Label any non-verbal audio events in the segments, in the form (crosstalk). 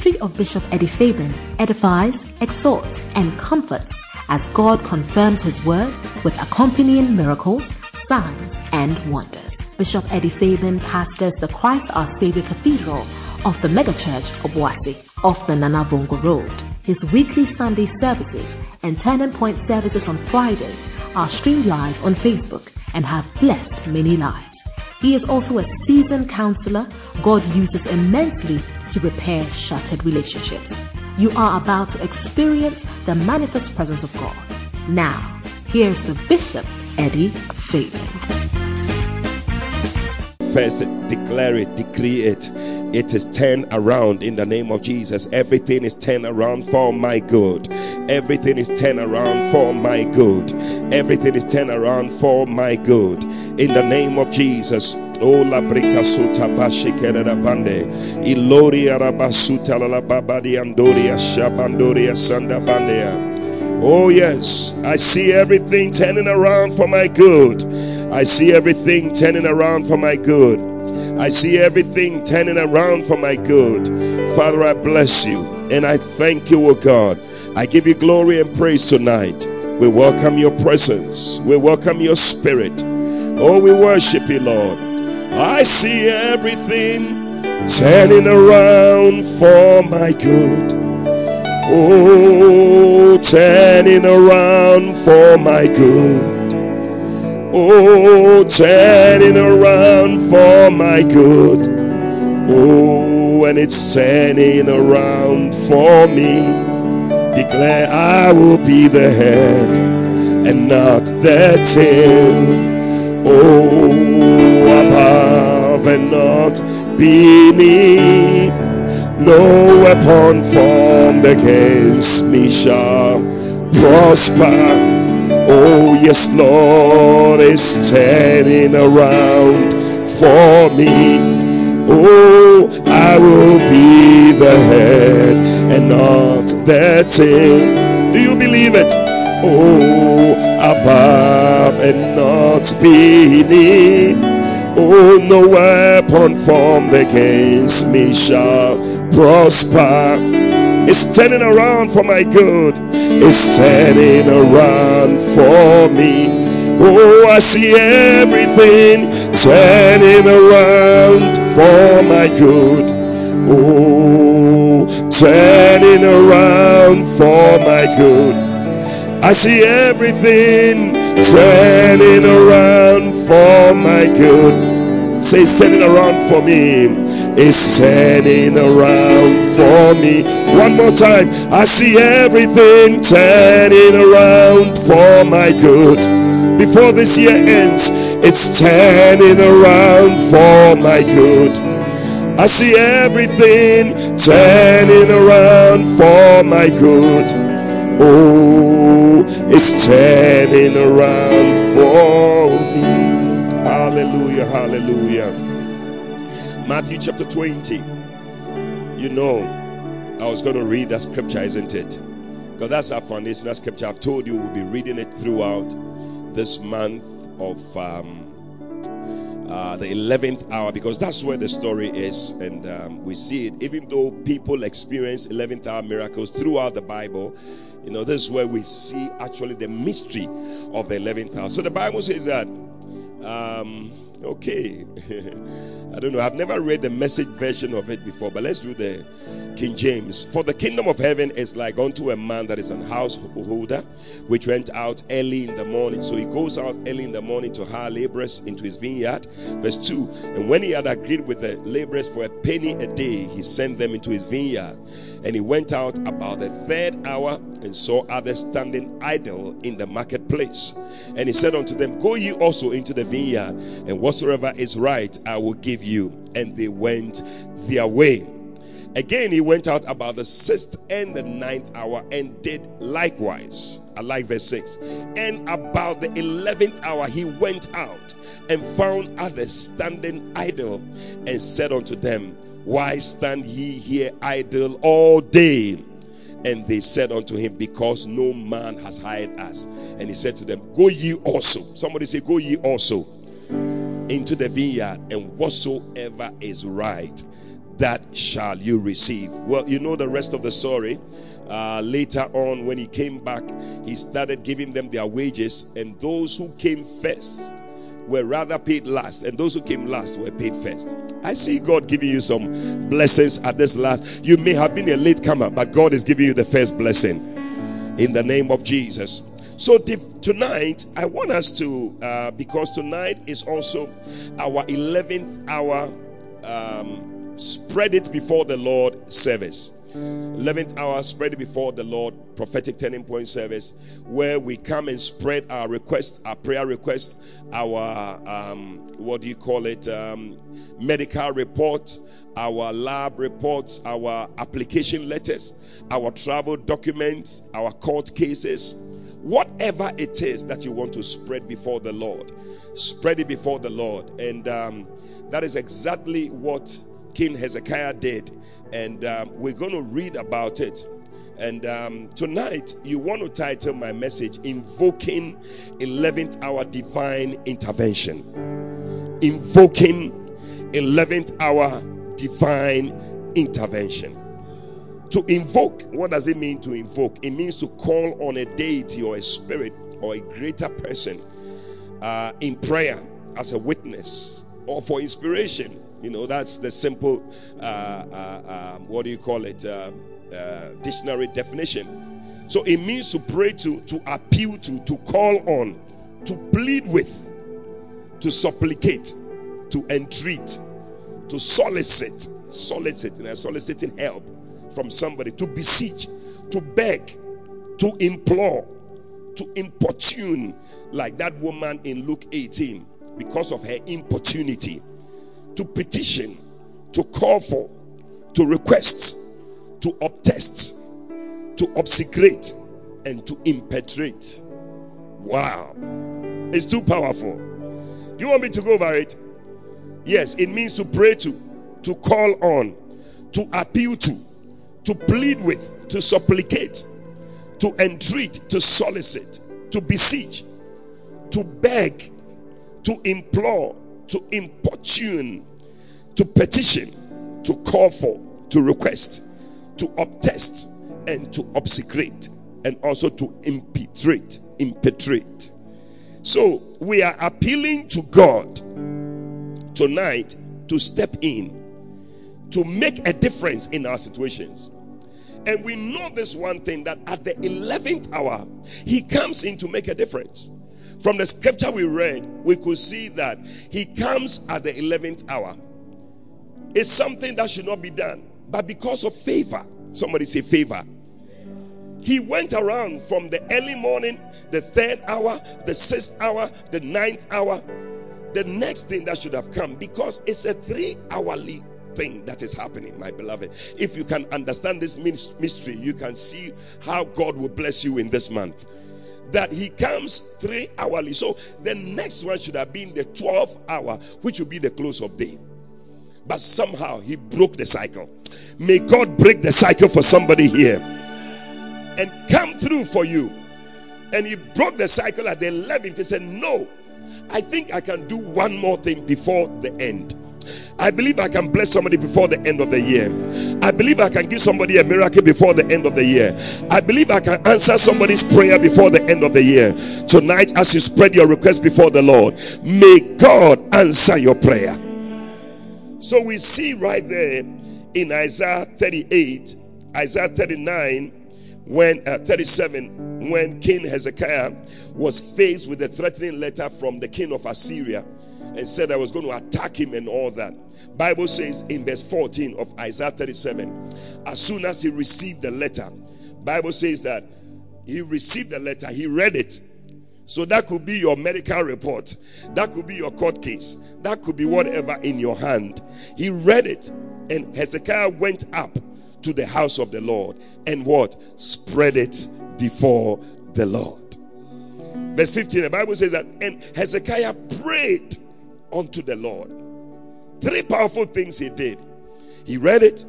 ministry of Bishop Eddie Fabian edifies, exhorts, and comforts as God confirms His word with accompanying miracles, signs, and wonders. Bishop Eddie Fabian pastors the Christ Our Savior Cathedral of the megachurch Obuasi off the Nanavongo Road. His weekly Sunday services and Turning Point services on Friday are streamed live on Facebook and have blessed many lives. He is also a seasoned counselor God uses immensely to repair shattered relationships. You are about to experience the manifest presence of God. Now, here's the Bishop, Eddie Fabian. First, declare it, decree it it is turned around in the name of Jesus. Everything is turned around for my good. Everything is turned around for my good. Everything is turned around for my good. In the name of Jesus. Oh la brica suta bashikere da bande. Iloria rabasuta la babadi andoria shabandoria sanda bandea. Oh yes, I see everything turning around for my good. I see everything turning around for my good. I see everything turning around for my good. Father, I bless you and I thank you, O God. I give you glory and praise tonight. We welcome your presence, we welcome your spirit. Oh, we worship you, Lord. I see everything turning around for my good. Oh, turning around for my good. Oh, turning around for my good. Oh, and it's turning around for me. Declare I will be the head and not the tail. Oh, above and not beneath. No weapon formed against me shall prosper Oh, yes, Lord is turning around for me. Oh, I will be the head and not the tail. Do you believe it? Oh, above and not beneath. Oh, no weapon formed against me shall prosper. It's turning around for my good. It's turning around for me. Oh, I see everything turning around for my good. Oh, turning around for my good. I see everything turning around for my good. Say, turning around for me is turning around for me. One more time. I see everything turning around for my good. Before this year ends, it's turning around for my good. I see everything turning around for my good. Oh, it's turning around for me. Hallelujah, hallelujah. Matthew chapter 20. You know, I was going to read that scripture, isn't it? Because that's our foundational scripture. I've told you we'll be reading it throughout this month of um, uh, the 11th hour because that's where the story is. And um, we see it, even though people experience 11th hour miracles throughout the Bible. You know, this is where we see actually the mystery of the 11th hour. So the Bible says that, um, okay. (laughs) I don't know. I've never read the message version of it before, but let's do the King James. For the kingdom of heaven is like unto a man that is an householder, which went out early in the morning. So he goes out early in the morning to hire laborers into his vineyard. Verse 2 And when he had agreed with the laborers for a penny a day, he sent them into his vineyard. And he went out about the third hour and saw others standing idle in the marketplace and he said unto them, Go ye also into the vineyard, and whatsoever is right I will give you. And they went their way. Again, he went out about the sixth and the ninth hour and did likewise. I like verse 6. And about the eleventh hour, he went out and found others standing idle and said unto them, Why stand ye here idle all day? And they said unto him, Because no man has hired us. And he said to them, Go ye also. Somebody say, Go ye also into the vineyard, and whatsoever is right, that shall you receive. Well, you know the rest of the story. Uh, later on, when he came back, he started giving them their wages, and those who came first were rather paid last, and those who came last were paid first. I see God giving you some blessings at this last. You may have been a late comer, but God is giving you the first blessing in the name of Jesus. So, tonight, I want us to, uh, because tonight is also our 11th hour um, spread it before the Lord service. 11th hour, spread it before the Lord, prophetic turning point service, where we come and spread our request, our prayer request, our, um, what do you call it, um, medical report, our lab reports, our application letters, our travel documents, our court cases, whatever it is that you want to spread before the Lord, spread it before the Lord. And um, that is exactly what King Hezekiah did and um, we're going to read about it. And um, tonight, you want to title my message Invoking 11th Hour Divine Intervention. Invoking 11th Hour Divine Intervention. To invoke, what does it mean to invoke? It means to call on a deity or a spirit or a greater person uh, in prayer as a witness or for inspiration. You know, that's the simple uh, uh, um, what do you call it? Uh, uh, dictionary definition. So it means to pray to, to appeal to, to call on, to plead with, to supplicate, to entreat, to solicit, solicit, and soliciting help from somebody, to beseech, to beg, to implore, to importune, like that woman in Luke 18, because of her importunity, to petition, to call for, to request, to obtest, to obsecrate, and to impetrate. Wow. It's too powerful. Do you want me to go over it? Yes, it means to pray to, to call on, to appeal to, to plead with, to supplicate, to entreat, to solicit, to beseech, to beg, to implore, to importune, to petition, to call for, to request, to obtest, and to obsecrate, and also to impetrate. Impetrate. So we are appealing to God tonight to step in, to make a difference in our situations. And we know this one thing that at the 11th hour, He comes in to make a difference. From the scripture we read, we could see that He comes at the 11th hour It's something that should not be done. But because of favor, somebody say favor. He went around from the early morning, the third hour, the sixth hour, the ninth hour. The next thing that should have come because it's a three hourly thing that is happening, my beloved. If you can understand this mystery, you can see how God will bless you in this month. That he comes three hourly. So the next one should have been the 12th hour, which will be the close of day but somehow he broke the cycle. May God break the cycle for somebody here and come through for you. And he broke the cycle at the 11th. He said, No, I think I can do one more thing before the end. I believe I can bless somebody before the end of the year. I believe I can give somebody a miracle before the end of the year. I believe I can answer somebody's prayer before the end of the year. Tonight, as you spread your request before the Lord, may God answer your prayer. So we see right there in Isaiah 38, Isaiah 39, when uh, 37, when King Hezekiah was faced with a threatening letter from the king of Assyria and said I was going to attack him and all that. Bible says in verse 14 of Isaiah 37, as soon as he received the letter, Bible says that he received the letter, he read it. So that could be your medical report, that could be your court case, that could be whatever in your hand. He read it, and Hezekiah went up to the house of the Lord and what? Spread it before the Lord. Verse 15, the Bible says that, and Hezekiah prayed unto the Lord. Three powerful things he did. He read it,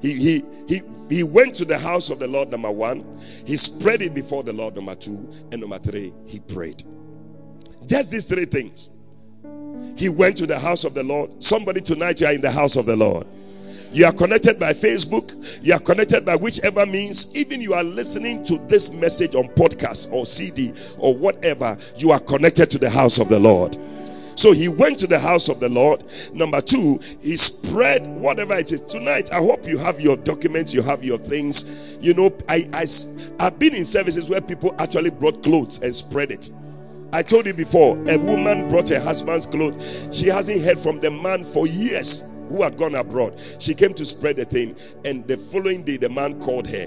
he, he, he, he went to the house of the Lord, number one. He spread it before the Lord, number two. And number three, he prayed. Just these three things. He went to the house of the Lord. Somebody tonight, you are in the house of the Lord. You are connected by Facebook. You are connected by whichever means. Even you are listening to this message on podcast or CD or whatever, you are connected to the house of the Lord. So he went to the house of the Lord. Number two, he spread whatever it is. Tonight, I hope you have your documents, you have your things. You know, I, I, I've been in services where people actually brought clothes and spread it. I told you before, a woman brought her husband's clothes. She hasn't heard from the man for years who had gone abroad. She came to spread the thing, and the following day, the man called her.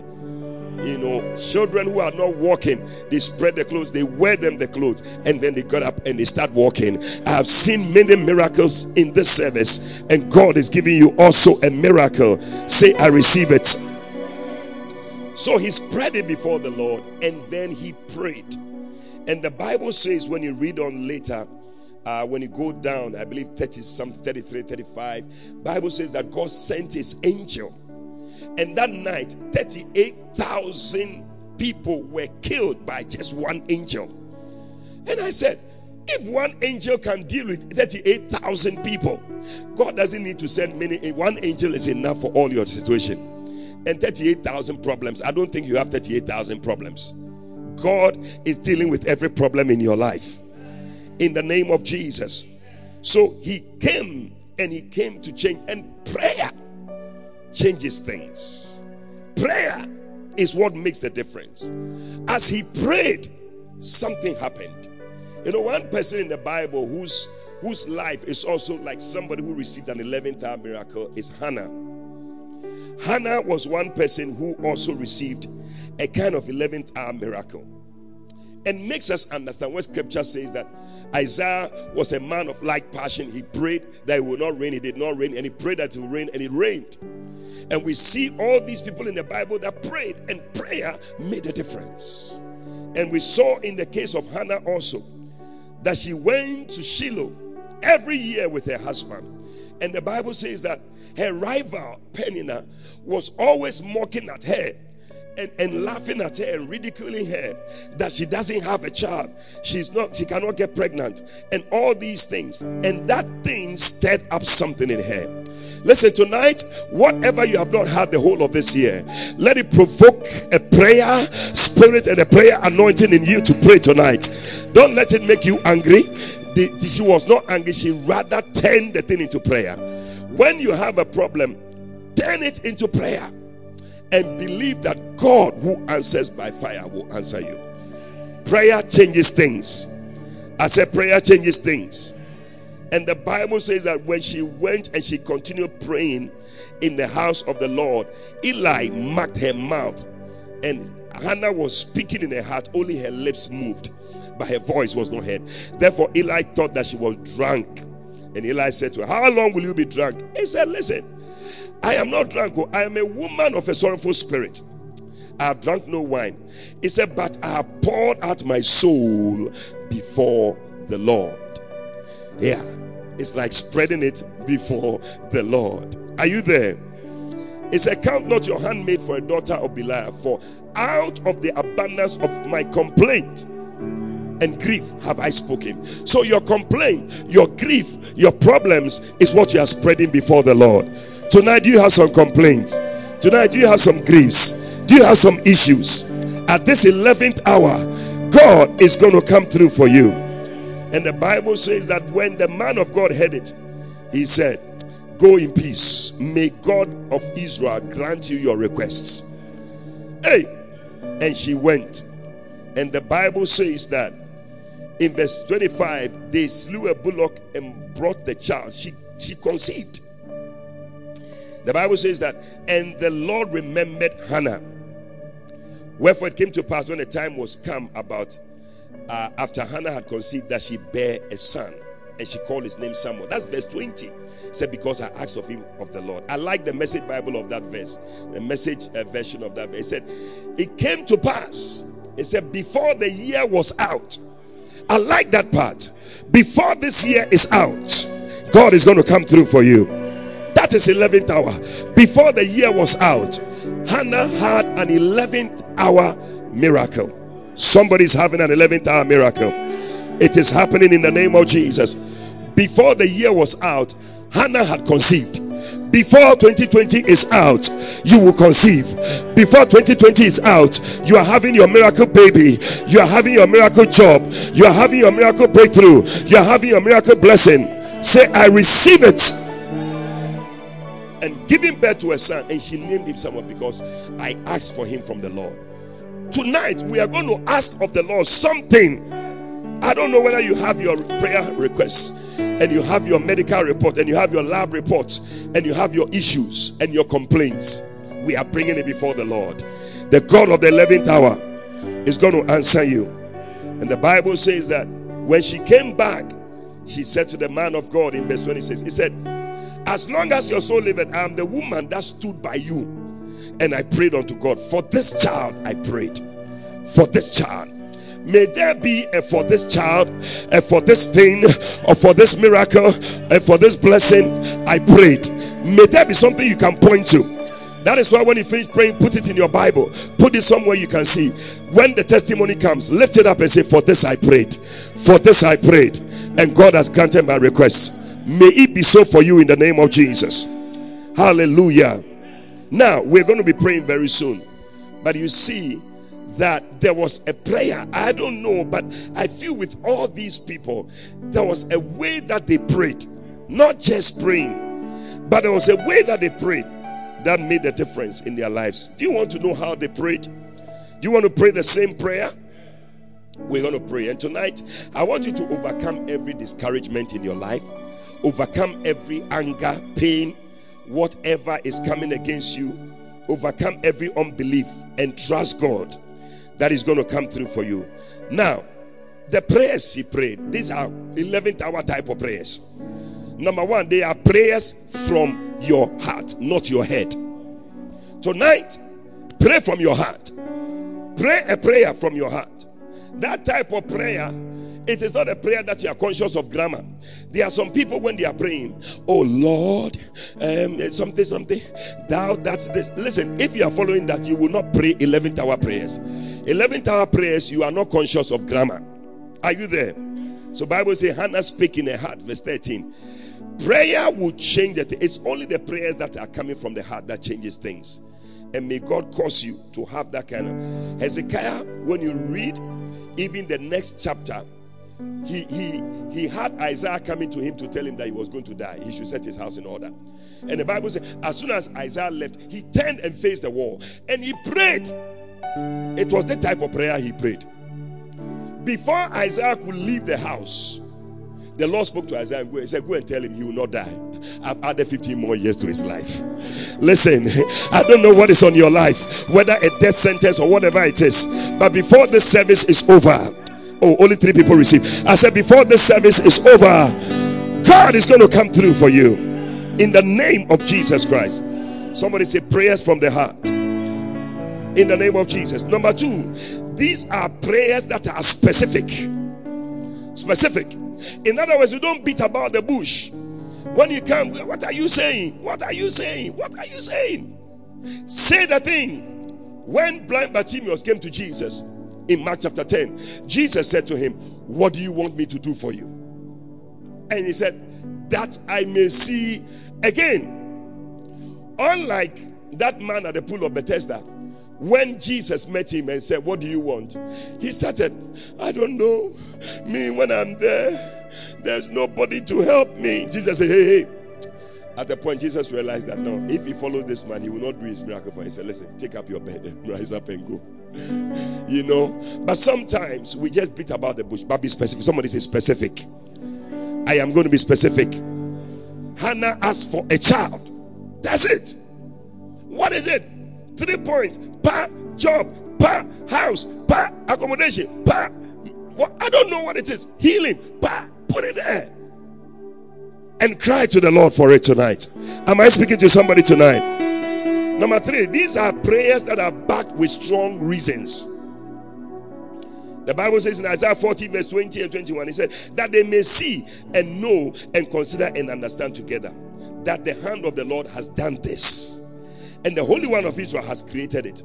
You know, children who are not walking, they spread the clothes, they wear them the clothes, and then they got up and they start walking. I have seen many miracles in this service, and God is giving you also a miracle. Say, I receive it. So he spread it before the Lord, and then he prayed. And the Bible says, when you read on later, uh, when you go down, I believe 30, some 33, 35, Bible says that God sent his angel. And that night, 38,000 people were killed by just one angel. And I said, if one angel can deal with 38,000 people, God doesn't need to send many. Eh, one angel is enough for all your situation. And 38,000 problems. I don't think you have 38,000 problems. God is dealing with every problem in your life in the name of Jesus. So he came and he came to change, and prayer changes things. Prayer is what makes the difference. As he prayed, something happened. You know, one person in the Bible whose whose life is also like somebody who received an 11th hour miracle is Hannah. Hannah was one person who also received a kind of 11th hour miracle and makes us understand what scripture says that Isaiah was a man of like passion. He prayed that it would not rain. It did not rain. And he prayed that it would rain. And it rained. And we see all these people in the Bible that prayed. And prayer made a difference. And we saw in the case of Hannah also that she went to Shiloh every year with her husband. And the Bible says that her rival, Penina, was always mocking at her and, and laughing at her and ridiculing her that she doesn't have a child she's not she cannot get pregnant and all these things and that thing stirred up something in her Listen, tonight, whatever you have not had the whole of this year, let it provoke a prayer spirit and a prayer anointing in you to pray tonight. Don't let it make you angry. The, she was not angry, she rather turned the thing into prayer. When you have a problem, turn it into prayer and believe that God who answers by fire will answer you. Prayer changes things. I said, prayer changes things. And the Bible says that when she went and she continued praying in the house of the Lord, Eli marked her mouth, and Hannah was speaking in her heart, only her lips moved, but her voice was not heard. Therefore, Eli thought that she was drunk. And Eli said to her, How long will you be drunk? He said, Listen, I am not drunk. Oh. I am a woman of a sorrowful spirit. I have drunk no wine. He said, But I have poured out my soul before the Lord. Yeah, it's like spreading it before the Lord. Are you there? He said, Count not your handmaid for a daughter of Belial, for out of the abundance of my complaint and grief have I spoken. So your complaint, your grief, your problems is what you are spreading before the Lord. Tonight, do you have some complaints? Tonight, do you have some griefs? Do you have some issues? At this 11th hour, God is going to come through for you. And the Bible says that when the man of God heard it, he said, Go in peace. May God of Israel grant you your requests. Hey, and she went. And the Bible says that in verse 25, they slew a bullock and brought the child. She she conceived. The Bible says that, and the Lord remembered Hannah. Wherefore it came to pass when the time was come about uh, after Hannah had conceived that she bare a son, and she called his name Samuel. That's verse 20. said, Because I asked of him of the Lord. I like the message Bible of that verse, the message uh, version of that verse. It said, It came to pass. It said, Before the year was out. I like that part. Before this year is out, God is going to come through for you. That is 11th hour. Before the year was out, Hannah had an 11th hour miracle. Somebody's having an 11th hour miracle. It is happening in the name of Jesus. Before the year was out, Hannah had conceived. Before 2020 is out, you will conceive. Before 2020 is out, you are having your miracle baby. You are having your miracle job. You are having your miracle breakthrough. You are having your miracle blessing. Say, I receive it. And giving birth to a son, and she named him Samuel because I asked for him from the Lord. Tonight, we are going to ask of the Lord something. I don't know whether you have your prayer requests and you have your medical report and you have your lab reports and you have your issues and your complaints. We are bringing it before the Lord. The God of the 11th hour is going to answer you. And the Bible says that when she came back, she said to the man of God in verse 26, He said, As long as your soul liveth, I am the woman that stood by you. And I prayed unto God, For this child I prayed. For this child. May there be a for this child, a for this thing, or for this miracle, and for this blessing. I prayed. May there be something you can point to. That is why when you finish praying, put it in your Bible. Put it somewhere you can see. When the testimony comes, lift it up and say, For this I prayed. For this I prayed. And God has granted my request. May it be so for you in the name of Jesus. Hallelujah. Now, we're going to be praying very soon. But you see that there was a prayer. I don't know, but I feel with all these people, there was a way that they prayed. Not just praying, but there was a way that they prayed that made a difference in their lives. Do you want to know how they prayed? Do you want to pray the same prayer? We're going to pray. And tonight, I want you to overcome every discouragement in your life, overcome every anger, pain, whatever is coming against you, overcome every unbelief, and trust God that is going to come through for you. Now, the prayers he prayed, these are 11th hour type of prayers. Number one, they are prayers from your heart, not your head. Tonight, pray from your heart. Pray a prayer from your heart. That type of prayer, it is not a prayer that you are conscious of grammar. There are some people when they are praying, oh Lord, um, something, something, thou that's this. Listen, if you are following that, you will not pray 11th hour prayers. 11th hour prayers, you are not conscious of grammar. Are you there? So Bible says Hannah speak in her heart, verse 13. Prayer will change thing. It's only the prayers that are coming from the heart that changes things. And may God cause you to have that kind of Hezekiah. When you read even the next chapter, he he he had Isaiah coming to him to tell him that he was going to die. He should set his house in order. And the Bible says, as soon as Isaiah left, he turned and faced the wall and he prayed. It was the type of prayer he prayed. Before Isaiah could leave the house, the Lord spoke to Isaiah and said, Go and tell him he will not die. I've added 15 more years to his life. Listen, (laughs) I don't know what is on your life, whether a death sentence or whatever it is. But before this service is over, oh, only three people receive. I said, Before this service is over, God is going to come through for you in the name of Jesus Christ. Somebody say prayers from the heart in the name of Jesus. Number two, these are prayers that are specific. Specific. In other words, you don't beat about the bush. When you come, what are you saying? What are you saying? What are you saying? Say the thing. When blind Bartimaeus came to Jesus in Mark chapter 10, Jesus said to him, What do you want me to do for you? And he said, That I may see again. Unlike that man at the pool of Bethesda, when Jesus met him and said, What do you want? He started, I don't know. Me, when I'm there, there's nobody to help me. Jesus said, Hey, hey. At the point, Jesus realized that no, if he follows this man, he will not do his miracle for him. He said, Listen, take up your bed (laughs) rise up and go. (laughs) you know, but sometimes we just beat about the bush, but be specific. Somebody say specific. I am going to be specific. Hannah asked for a child. That's it. What is it? Three points per job, per house, per accommodation, per what I don't know what it is. Healing, per put it there. And cry to the Lord for it tonight. Am I speaking to somebody tonight? Number three, these are prayers that are backed with strong reasons. The Bible says in Isaiah 14, verse 20 and 21, it said, That they may see and know and consider and understand together that the hand of the Lord has done this and the Holy One of Israel has created it.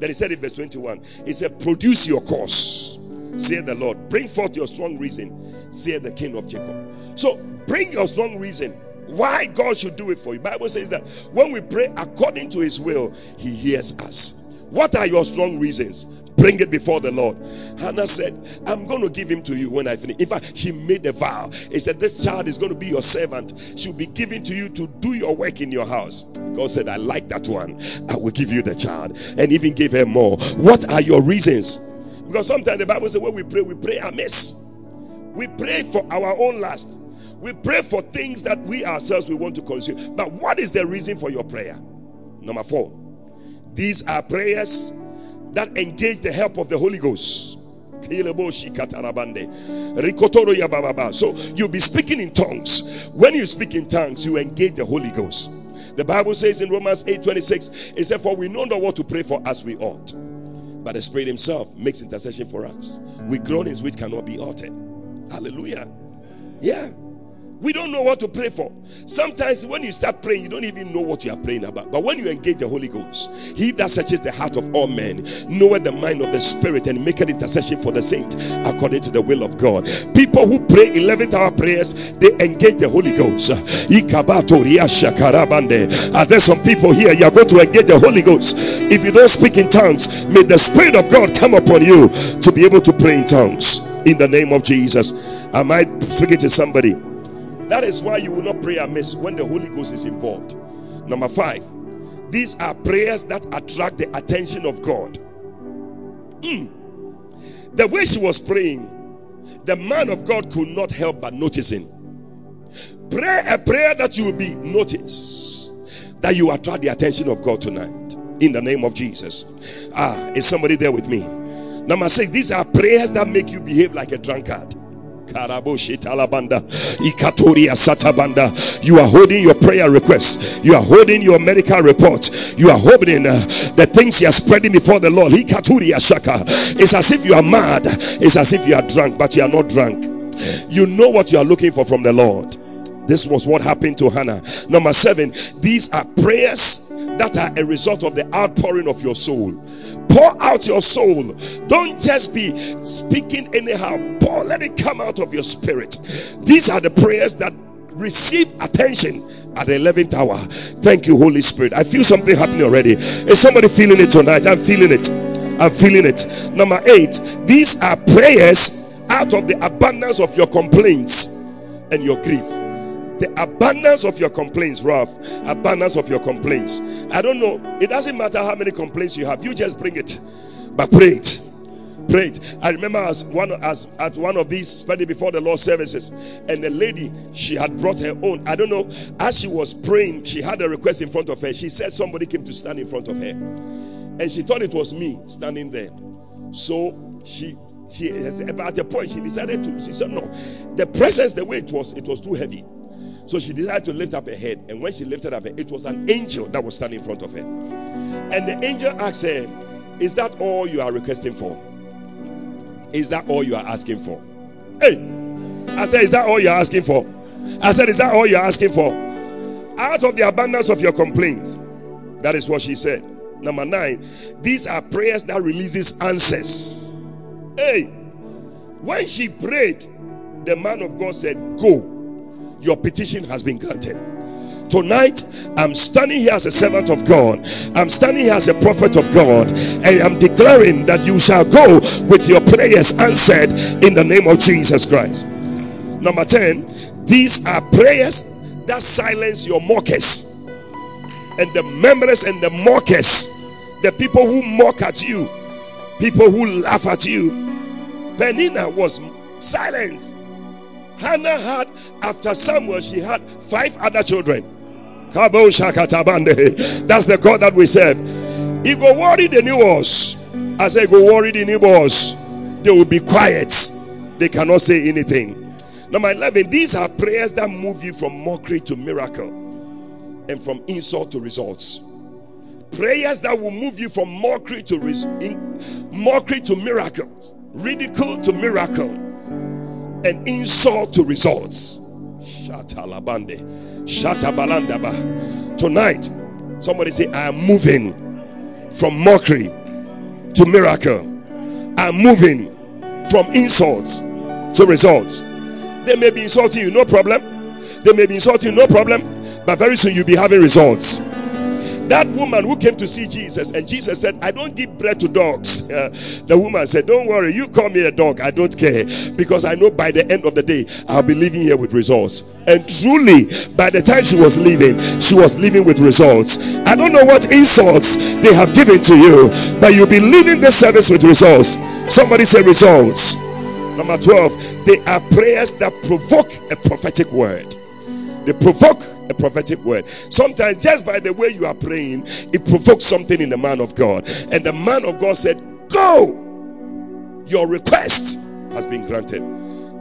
Then he said in verse 21, He said, Produce your cause, say the Lord. Bring forth your strong reason, say the King of Jacob. So bring your strong reason Why God should do it for you. Bible says that when we pray according to his will, he hears us. What are your strong reasons? Bring it before the Lord. Hannah said, I'm going to give him to you when I finish. In fact, she made a vow. He said, This child is going to be your servant. She'll be given to you to do your work in your house. God said, I like that one. I will give you the child. And even give her more. What are your reasons? Because sometimes the Bible says, when we pray, we pray amiss. We pray for our own lust. We pray for things that we ourselves we want to consume. But what is the reason for your prayer? Number four. These are prayers that engage the help of the Holy Ghost. So you'll be speaking in tongues. When you speak in tongues, you engage the Holy Ghost. The Bible says in Romans 8 26, it said, For we know not what to pray for as we ought. But the Spirit Himself makes intercession for us. We groanings which cannot be uttered. Hallelujah. Yeah. We don't know what to pray for. Sometimes when you start praying, you don't even know what you are praying about. But when you engage the Holy Ghost, He that searches the heart of all men knoweth the mind of the Spirit and maketh intercession for the saint according to the will of God. People who pray 11th hour prayers, they engage the Holy Ghost. Are there some people here? You are going to engage the Holy Ghost. If you don't speak in tongues, may the Spirit of God come upon you to be able to pray in tongues in the name of Jesus. Am I speaking to somebody? That is why you will not pray amiss when the Holy Ghost is involved. Number five, these are prayers that attract the attention of God. Mm. The way she was praying, the man of God could not help but noticing. Pray a prayer that you will be noticed, that you attract the attention of God tonight. In the name of Jesus. Ah, is somebody there with me? Number six, these are prayers that make you behave like a drunkard. You are holding your prayer requests. You are holding your medical report. You are holding uh, the things you are spreading before the Lord. It's as if you are mad. It's as if you are drunk, but you are not drunk. You know what you are looking for from the Lord. This was what happened to Hannah. Number seven, these are prayers that are a result of the outpouring of your soul pour out your soul. Don't just be speaking anyhow. Pour, let it come out of your spirit. These are the prayers that receive attention at the 11th hour. Thank you, Holy Spirit. I feel something happening already. Is somebody feeling it tonight? I'm feeling it. I'm feeling it. Number eight, these are prayers out of the abundance of your complaints and your grief. The abundance of your complaints, Ralph. Abundance of your complaints I don't know. It doesn't matter how many complaints you have. You just bring it. But pray it. Pray it. I remember as one as at one of these spending before the Lord services, and the lady she had brought her own. I don't know. As she was praying, she had a request in front of her. She said somebody came to stand in front of her, and she thought it was me standing there. So she she at a point she decided to. She said no, the presence the way it was it was too heavy. So she decided to lift up her head. And when she lifted up her, it was an angel that was standing in front of her. And the angel asked her, Is that all you are requesting for? Is that all you are asking for? Hey, I said, Is that all you're asking for? I said, Is that all you're asking for? Out of the abundance of your complaints. That is what she said. Number nine, these are prayers that releases answers. Hey, when she prayed, the man of God said, Go your petition has been granted. Tonight, I'm standing here as a servant of God. I'm standing here as a prophet of God. And I'm declaring that you shall go with your prayers answered in the name of Jesus Christ. Number 10, these are prayers that silence your mockers. And the members and the mockers, the people who mock at you, people who laugh at you. Penina was silenced Hannah had, after Samuel, she had five other children. That's the God that we serve. He go worry the neighbors. I say, go worry the neighbors. They will be quiet. They cannot say anything. Number 11, these are prayers that move you from mockery to miracle and from insult to results. Prayers that will move you from mockery to res- mockery to miracles, ridicule to miracle and insult to results. Shatalabande. Shatabalandaba. Tonight, somebody say, I am moving from mockery to miracle. I'm moving from insults to results. They may be insulting you, no problem. They may be insulting, you, no problem. But very soon you'll be having results. That woman who came to see Jesus, and Jesus said, I don't give bread to dogs. Uh, the woman said, Don't worry, you call me a dog, I don't care. Because I know by the end of the day, I'll be leaving here with results. And truly, by the time she was leaving, she was leaving with results. I don't know what insults they have given to you, but you'll be leaving this service with results. Somebody say results. Number 12, they are prayers that provoke a prophetic word. They provoke a prophetic word. Sometimes, just by the way you are praying, it provokes something in the man of God. And the man of God said, Go, your request has been granted.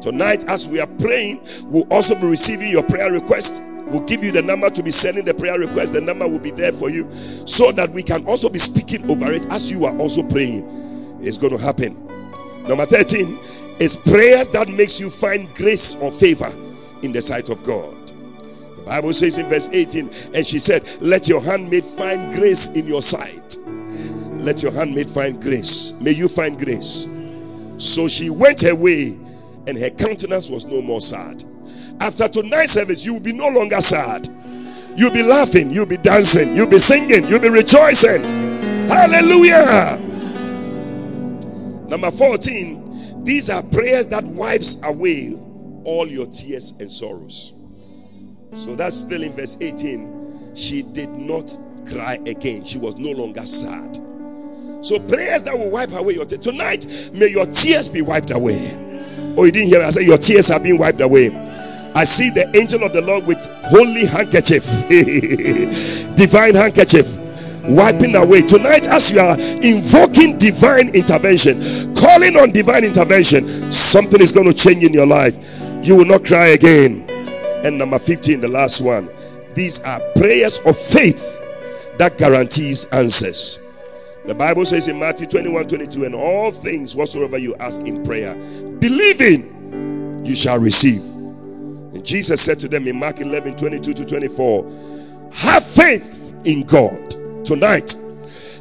Tonight, as we are praying, we'll also be receiving your prayer request. We'll give you the number to be sending the prayer request. The number will be there for you so that we can also be speaking over it as you are also praying. It's going to happen. Number 13 is prayers that makes you find grace or favor in the sight of God. Bible says in verse 18, and she said, Let your handmaid find grace in your sight. Let your handmaid find grace. May you find grace. So she went her way, and her countenance was no more sad. After tonight's service, you will be no longer sad. You'll be laughing, you'll be dancing, you'll be singing, you'll be rejoicing. Hallelujah. Number 14, these are prayers that wipes away all your tears and sorrows. So that's still in verse 18. She did not cry again. She was no longer sad. So prayers that will wipe away your tears. Tonight, may your tears be wiped away. Oh, you didn't hear me? I said your tears have been wiped away. I see the angel of the Lord with holy handkerchief, (laughs) divine handkerchief, wiping away. Tonight, as you are invoking divine intervention, calling on divine intervention, something is going to change in your life. You will not cry again. And number 15, the last one. These are prayers of faith that guarantees answers. The Bible says in Matthew 21 22, and all things whatsoever you ask in prayer, believing you shall receive. And Jesus said to them in Mark 11 22 to 24, Have faith in God tonight.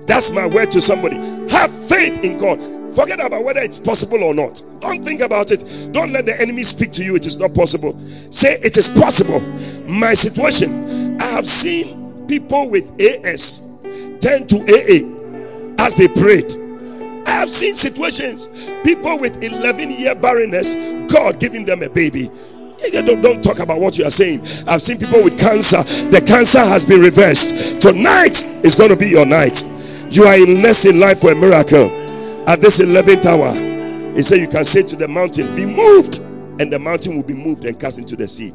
That's my word to somebody. Have faith in God. Forget about whether it's possible or not. Don't think about it. Don't let the enemy speak to you. It is not possible. Say it is possible. My situation. I have seen people with AS turn to AA as they prayed. I have seen situations. People with 11 year barrenness, God giving them a baby. Don't, don't talk about what you are saying. I've seen people with cancer. The cancer has been reversed. Tonight is going to be your night. You are in less in life for a miracle. At this 11th hour, he said, You can say to the mountain, Be moved and the mountain will be moved and cast into the sea.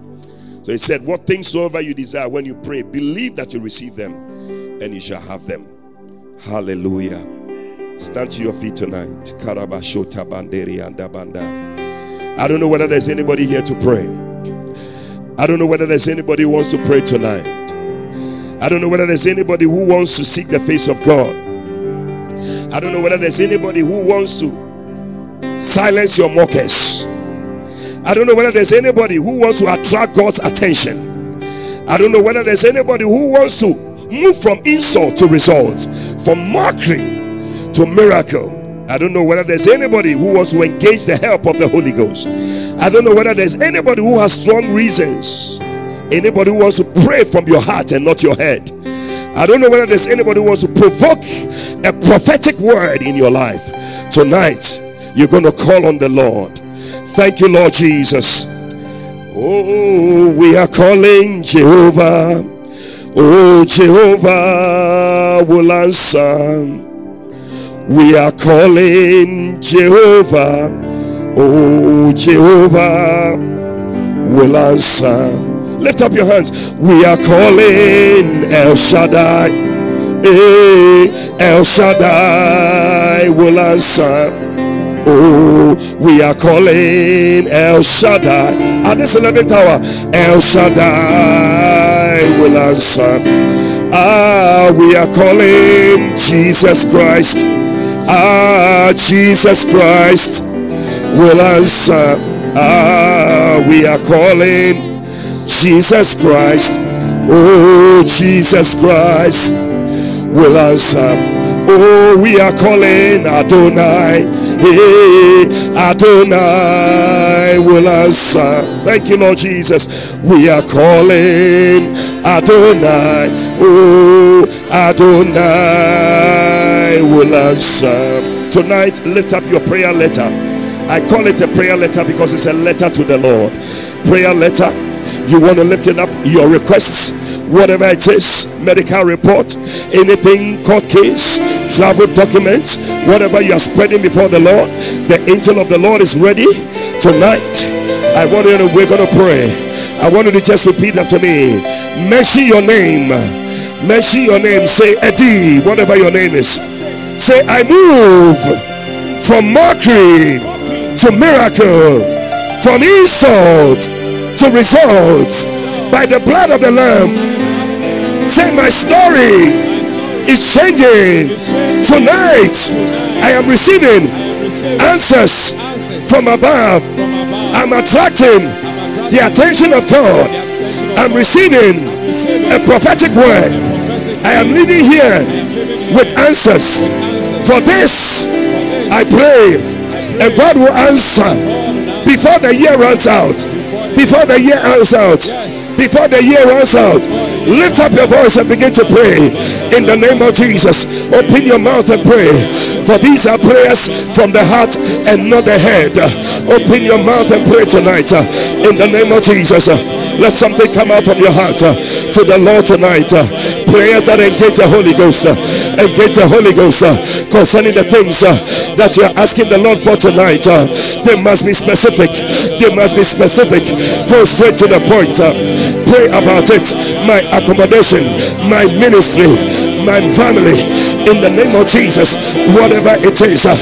So he said, What things soever you desire when you pray, believe that you receive them, and you shall have them. Hallelujah. Stand to your feet tonight. I don't know whether there's anybody here to pray. I don't know whether there's anybody who wants to pray tonight. I don't know whether there's anybody who wants to seek the face of God. I don't know whether there's anybody who wants to silence your mockers. I don't know whether there's anybody who wants to attract God's attention. I don't know whether there's anybody who wants to move from insult to results, from mockery to miracle. I don't know whether there's anybody who wants to engage the help of the Holy Ghost. I don't know whether there's anybody who has strong reasons. Anybody who wants to pray from your heart and not your head. I don't know whether there's anybody who wants to provoke a prophetic word in your life. Tonight, you're going to call on the Lord. Thank you, Lord Jesus. Oh, we are calling Jehovah. Oh, Jehovah will answer. We are calling Jehovah. Oh, Jehovah will answer. Lift up your hands. We are calling El Shaddai. Hey, El Shaddai will answer. Oh, we are calling El Shaddai. At this 11th hour, El Shaddai will answer. Ah, we are calling Jesus Christ. Ah, Jesus Christ will answer. Ah, we are calling Jesus Christ. Oh, Jesus Christ will answer. Oh, we are calling Adonai. Hey, Adonai will answer. Thank you, Lord Jesus. We are calling Adonai. Oh, Adonai will answer. Tonight, lift up your prayer letter. I call it a prayer letter because it's a letter to the Lord. Prayer letter. You want to lift it up, your requests whatever it is medical report, anything, court case, travel documents, whatever you are spreading before the Lord. The angel of the Lord is ready tonight. I want you to, we're going to pray. I want you to just repeat after me. Mention your name. Mention your name. Say Eddie, whatever your name is. Say, I move from mockery to miracle, from insult to results by the blood of the Lamb Say, My story is changing. Tonight, I am receiving answers from above. I'm attracting the attention of God. I'm receiving a prophetic word. I am living here with answers. For this, I pray, and God will answer before the year runs out. Before the year runs out. Before the year runs out. Lift up your voice and begin to pray in the name of Jesus. Open your mouth and pray. For these are prayers from the heart and not the head. Open your mouth and pray tonight in the name of Jesus. Let something come out of your heart to the Lord tonight. Prayers that engage the Holy Ghost. Engage the Holy Ghost concerning the things that you're asking the Lord for tonight. They must be specific. They must be specific. Go straight to the point. Pray about it. My accommodation, my ministry, my family. In the name of Jesus, whatever it is, uh,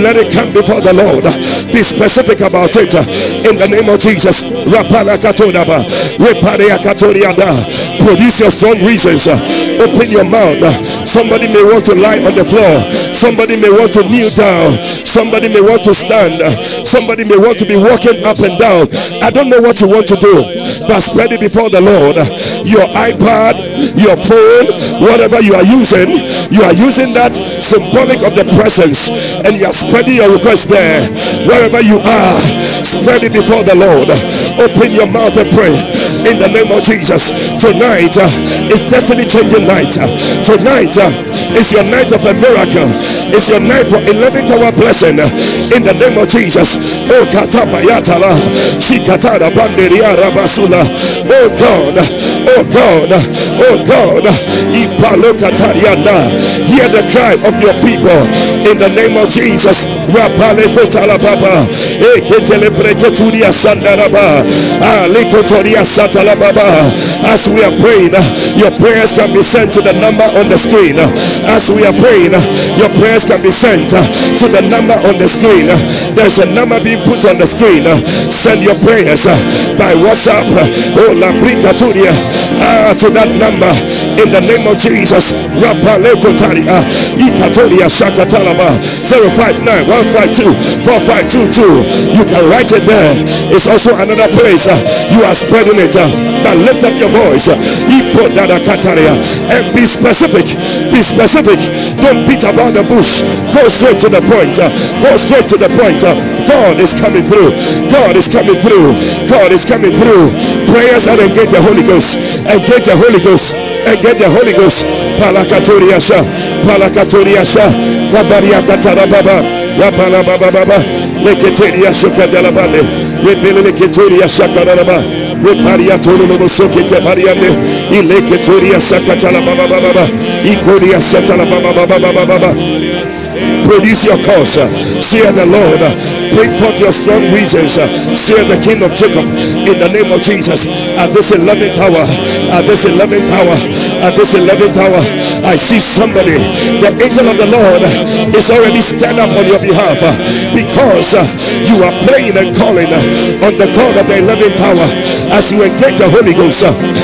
let it come before the Lord. Be specific about it. Uh, in the name of Jesus, produce your strong reasons. Uh, open your mouth. Somebody may want to lie on the floor. Somebody may want to kneel down. Somebody may want to stand. Somebody may want to be walking up and down. I don't know what you want to do, but spread it before the Lord. Your iPad, your phone, whatever you are using, you are using that symbolic of the presence and you are spreading your request there. Wherever you are, spread it before the Lord. Open your mouth and pray in the name of Jesus. Tonight uh, is destiny changing night. Tonight is your night of a miracle. It's your night for 11th hour blessing in the name of Jesus. Oh, Katabayatala, Shikatara Banderia Rabasula. Oh God, oh God, oh God, Ipalokatariana. Hear the cry of your people in the name of Jesus. Rapalekotalababa, Eketelepreketuria Sandaraba, Alikotoria Satalababa. As we are praying, your prayers can be sent to the number on the screen. As we are praying, your prayers can be sent to the number on the screen. There's a number being put on the screen. Send your prayers by WhatsApp. Oh, La uh, to that number in the name of Jesus. Rapalekotaria, Ikatoria Shakatalaba, 059 You can write it there. It's also another place. You are spreading it. But lift up your voice. Kataria and be specific. Be specific. Don't beat about the bush. Go straight to the point. Go straight to the point. God is coming through. God is coming through. God is coming through. Prayers that engage the Holy Ghost. Engage the Holy Ghost. Engage the Holy Ghost. Palakatoriasha. Palakatoriasha. Kabaria Katarababa. Rapala Baba Baba. Leketeria Shukadalabane. Repele Leketoria Shakarababa. Reparia Tolo Sokete Pariande. Ileketoria Sakatala Baba Baba. Ikoria Satala Baba Baba Baba. Produce your cause. Say the Lord. Bring forth your strong reasons. Say the King of Jacob. In the name of Jesus. At this 11th hour. At this 11th hour. At this 11th hour. I see somebody. The angel of the Lord is already stand up on your behalf. Uh, because uh, you are praying and calling uh, on the God of the 11th hour. As you engage the Holy Ghost.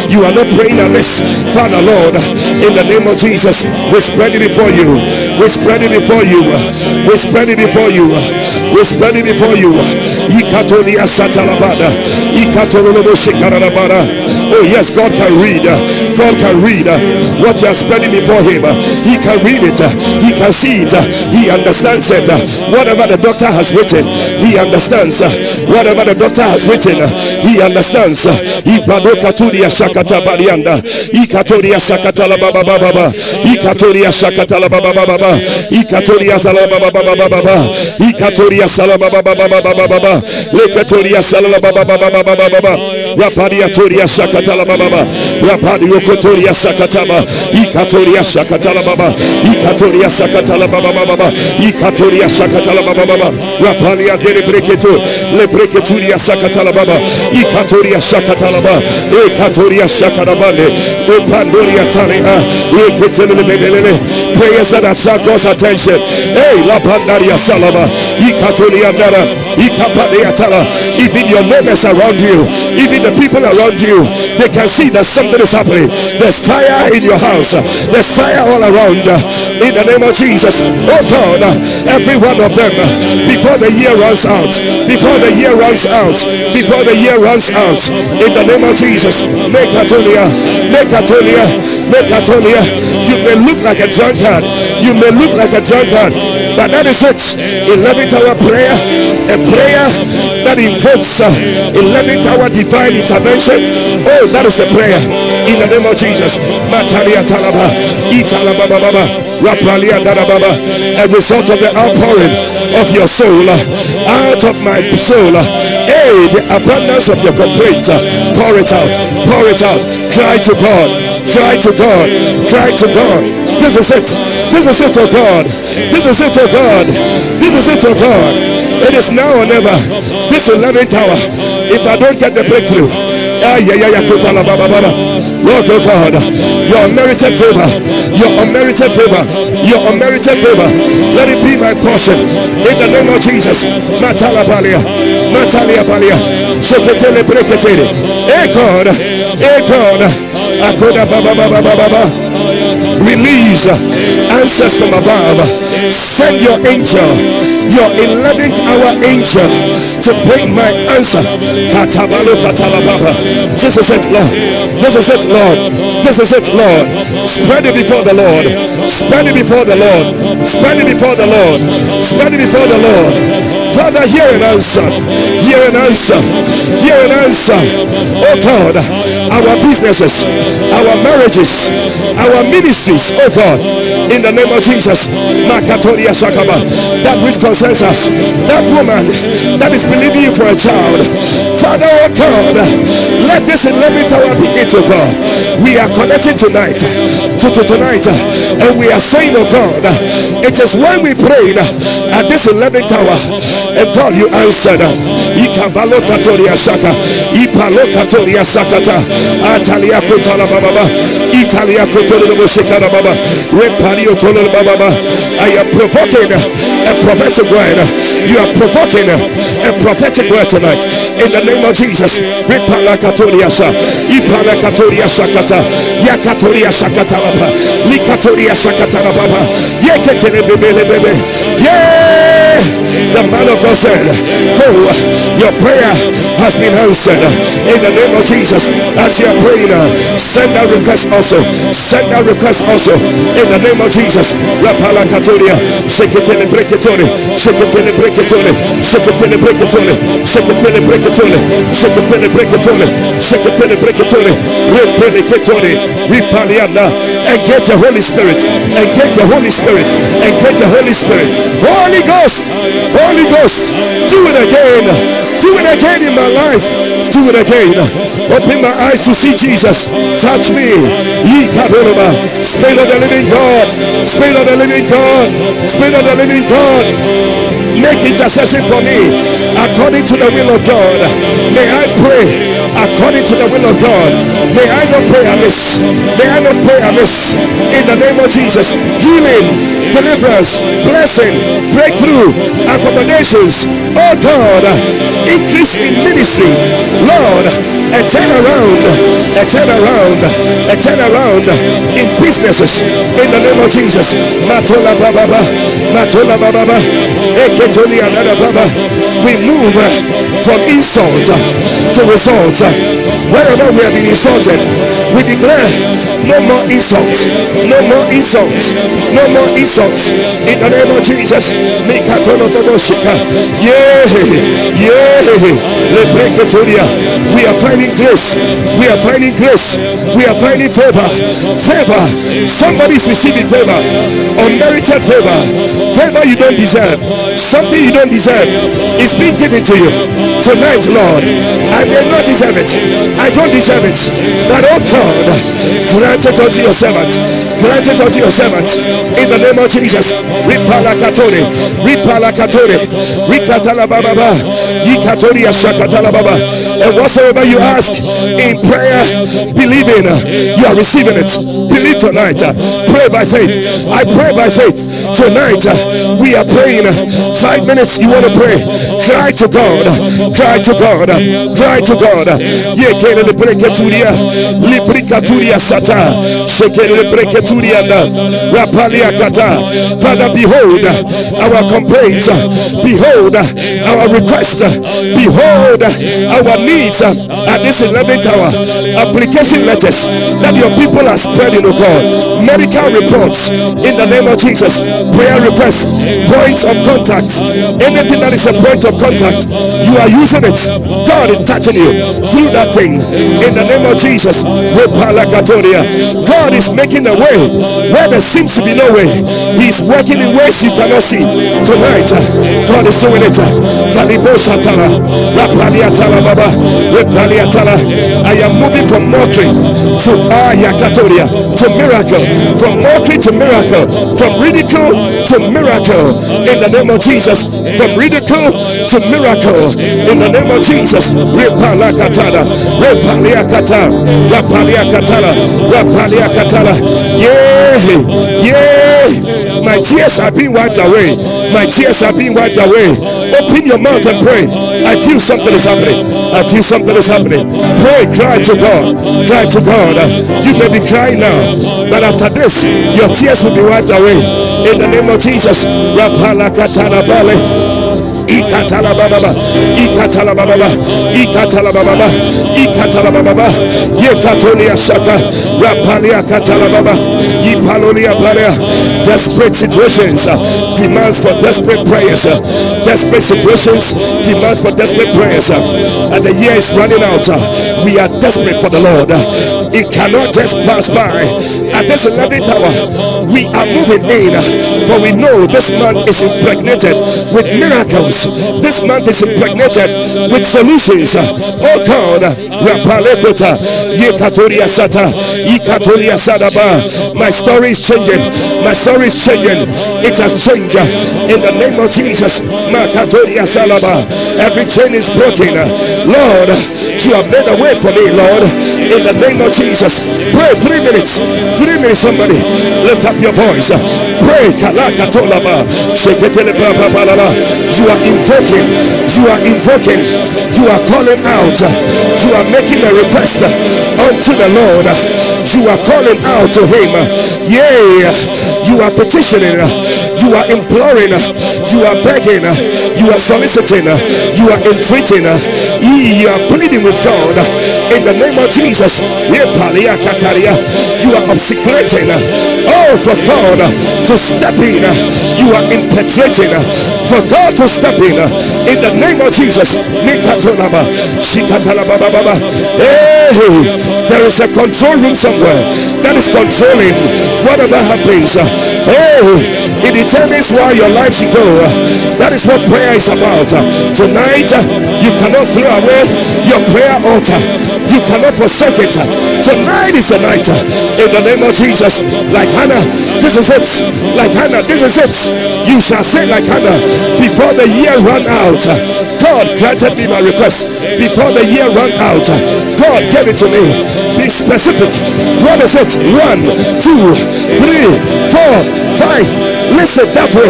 You are not praying amiss. Father Lord. In the name of Jesus. We spread it before you. We spread it before you. We spread it before you. We spread it before you. Ikatonia satalabada. Ikatolobo shikarabada. Oh, yes, God can read. God can read what you are spreading before Him. He can read it. He can see it. He understands it. Whatever the doctor has written, He understands. Whatever the doctor has written, He understands. Ibadokaturia shakata barianda. Ikatoria sakatala baba baba. Ikatoria shakatala baba baba. Ikatoria salaba baba baba. Ikatoria salaba. Lekatoria salaba baba baba baba baba. Rapadia toria shakatala baba. Rapadio kotoria sakataba. Ikatoria shakatala baba. Ikatoria sakatala baba baba. Ikatoria shakatala baba baba. Rapalia dere breketo. Le sakatala baba. Ikatoria shakatala baba. Epandoria talia. Ah. Eketele bebelele. Prayers that attract attention. Hey, la pandaria salaba. Ikatoria dara. Ikapadia Even your neighbors around you, even the people around you, they can see that something is happening. There's fire in your house. There's fire all around. In the name of Jesus. Oh God, every one of them before the year runs out. Before the year runs out. Before the year runs out. In the name of Jesus. Make Atolia. Make Atolia. Make Atolia. You may look like a drunkard. You may look like a drunkard. But that is it. 11th hour prayer. A prayer that invokes uh, 11th hour divine intervention. Oh, that is a prayer in the name of Jesus. Matalia Talaba, Italaba Baba, Rapalia Darababa, a result of the outpouring of your soul, uh, out of my soul. uh, Hey, the abundance of your complaints, uh, pour it out, pour it out. Cry to God, cry to God, cry to God. This is it. This is it, oh God. This is it, oh God. This is it, oh God. It is now or never. This is 11th hour. If I don't get the breakthrough, ah, yeah, yeah, yeah. Lord oh God, your unmerited favor, your unmerited favor, your unmerited favor, let it be my portion in the name of Jesus. Matala balia, Matalia balia, sheketele breketele. Hey God, hey God, akoda ba ba ba ba ba ba ba. Release answers from above. Send your angel, your 11th hour angel, to bring my answer. This is it, Lord. This is it, Lord. This is it, Lord. Spread it before the Lord. Spread it before the Lord. Spread it before the Lord. Spread it before the Lord. Father, hear an answer. Hear an answer. Hear an answer. Oh God, our businesses, our marriages, our ministries, oh God, in the name of Jesus. Makatoria Shakaba. That which concerns us. That woman that is believing you for a child. Father, oh God, let this 11th hour be it, oh God. We are connected tonight to, to tonight, and we are saying, oh God, it is when we prayed at this 11th hour, and God, you answered. Baba. I am provoking a prophetic word. You are provoking a prophetic word tonight in the name of Jesus. Yeah. The man of God said, Go, your prayer has been answered in the name of Jesus. As you are praying, send that request also. Send that request also in the name of Jesus. Rapala Katoria, Sheketele Breketone, Sheketele Breketone, Sheketele Breketone, Sheketele Breketone, Sheketele Breketone, Sheketele Breketone, Repele Ketone, Ripaliana, engage the Holy Spirit, engage the Holy Spirit, engage the Holy Spirit. Holy Ghost, Holy Ghost, do it again, do it again in my life, do it again. Open my eyes to see Jesus. Touch me. Ye. Spirit of the living God. Spirit of the living God. Spirit of the living God. Make intercession for me according to the will of God. May I pray according to the will of God. May I not pray amiss. May I not pray amiss. In the name of Jesus. Healing, deliverance, blessing, breakthrough, accommodations. Oh God, increase in ministry. Lord, a turn around, a turn around, a turnaround in businesses. In the name of Jesus. Matola Baba, Matola Baba, Eketoli Anada Baba. We move uh, from insult uh, to result. Uh, wherever we have been insulted, we declare no more insults, no more insults, no more insults. In the name of Jesus, yeah, yeah, we are finding grace, we are finding grace, we are finding favor, favor. Somebody's receiving favor, unmerited favor, favor you don't deserve, something you don't deserve is being given to you. Tonight, Lord. I may not deserve it, I don't deserve it, but oh God, grant it unto your servant, grant it unto your servant. In the name of Jesus. Ripalakatore, Ripalakatore, Rikatalababa, Yikatoria Shakatalababa, and whatsoever you ask in prayer, you are receiving it. Believe tonight, pray by faith. I pray by faith tonight. Uh, we are praying five minutes. You want to pray, cry to God, cry to God, cry to God. Yekele lebreketuria, librikaturia sata, shekele lebreketuria na, rapalia. Father, behold our complaints, behold our request, behold our needs at this 11th hour. Application letters that your people are spreading, oh God. Medical reports in the name of Jesus. Prayer requests, points of contact, anything that is a point of contact, you are using it. God is touching you through that thing in the name of Jesus. God is making a way where there seems to be no way. He's working in ways you cannot see. Tonight, God is doing it. I am moving from mockery to ah, ayakatoria to miracle, from mockery to miracle, from ridicule to miracle in the name of Jesus, from ridicule to miracle in the name of Jesus. Repalakatala, repaliakata, rapaliakatala, rapaliakatala. Yeah, yeah. My tears are being wiped away. My tears are being wiped away. Open your mouth and pray. I feel something is happening. I feel something is happening. Pray, cry to God. Cry to God. You may be crying now, but after this, your tears will be wiped away. In the name of Jesus. Ikatala baba ikatala baba ikatala baba ikatala baba yekatolia shaka rapalia katala baba yipalolia palia desperate situations demands for desperate prayers desperate situations demands for desperate prayers and the year is running out uh, we are desperate for the Lord uh, it cannot just pass by. At this 11th hour we are moving in uh, for we know this man is impregnated with miracles this month is impregnated with solutions. Oh God, Rapalekota, Yekatoria Sata, Ikatoria Sadaba. My story is changing. My story is changing. It has changed in the name of Jesus. Makatoria Salaba. Every chain is broken. Lord, you have made a way for me, Lord. In the name of Jesus. Pray three minutes. Three minutes, somebody. Lift up your voice. Pray. You are invoking, you are invoking, you are calling out, you are making a request unto the Lord, you are calling out to Him. Yea, you are petitioning, you are imploring, you are begging, you are soliciting, you are entreating, you are pleading with God. In the name of Jesus. You are obsecrating, oh, for God to step in, you are impetrating. For God to step in. In the name of Jesus. There is a control room somewhere that is controlling whatever happens. Hey, it determines where your life should go. That is what prayer is about. Tonight, you cannot throw away your prayer altar. You cannot forsake it. Tonight is the night. In the name of Jesus, like Hannah, this is it. Like Hannah, this is it. You shall say like Hannah before the year run out. God granted me my request before the year run out. God gave it to me. Be specific. What is it? One, two, three, four, five. Listen that way.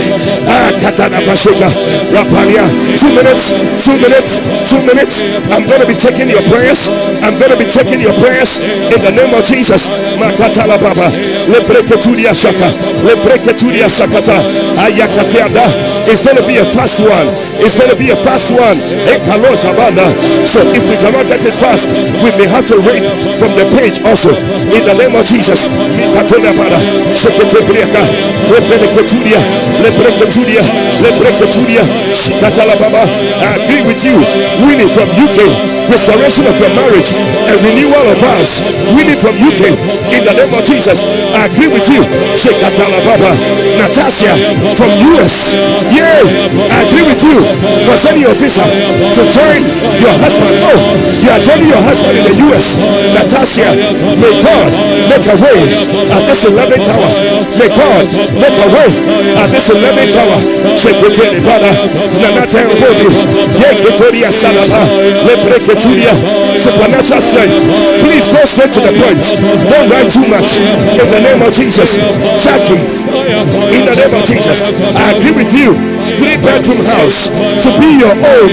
Ah, Katana Bashika. Rapalia. Two minutes. Two minutes. Two minutes. I'm going to be taking your prayers. I'm going to be taking your prayers in the name of Jesus. Makatala Baba. Lebreketuria Shaka. Lebreketuria Sakata. Ayakatianda. It's going to be a fast one. It's going to be a fast one. So if we cannot get it fast, we may have to read from the page also. In the name of Jesus. I agree with you. Winning from UK restoration of your marriage and renewal of vows. We need from UK in the name of Jesus. I agree with you. Shekatala Baba, Natasha from US. Yeah, I agree with you concerning your visa to join your husband. Oh, you are joining your husband in the US. Natasha, may God make a way at this 11th hour. May God make a way at this 11th hour. Shekatele Baba, Nanata Bodi, Yeketoria Salaba, Lebreke supernatural strength. Please go straight to the point. Don't write too much. In the name of Jesus. Jackie, in the name of Jesus. I agree with you three bedroom house to be your own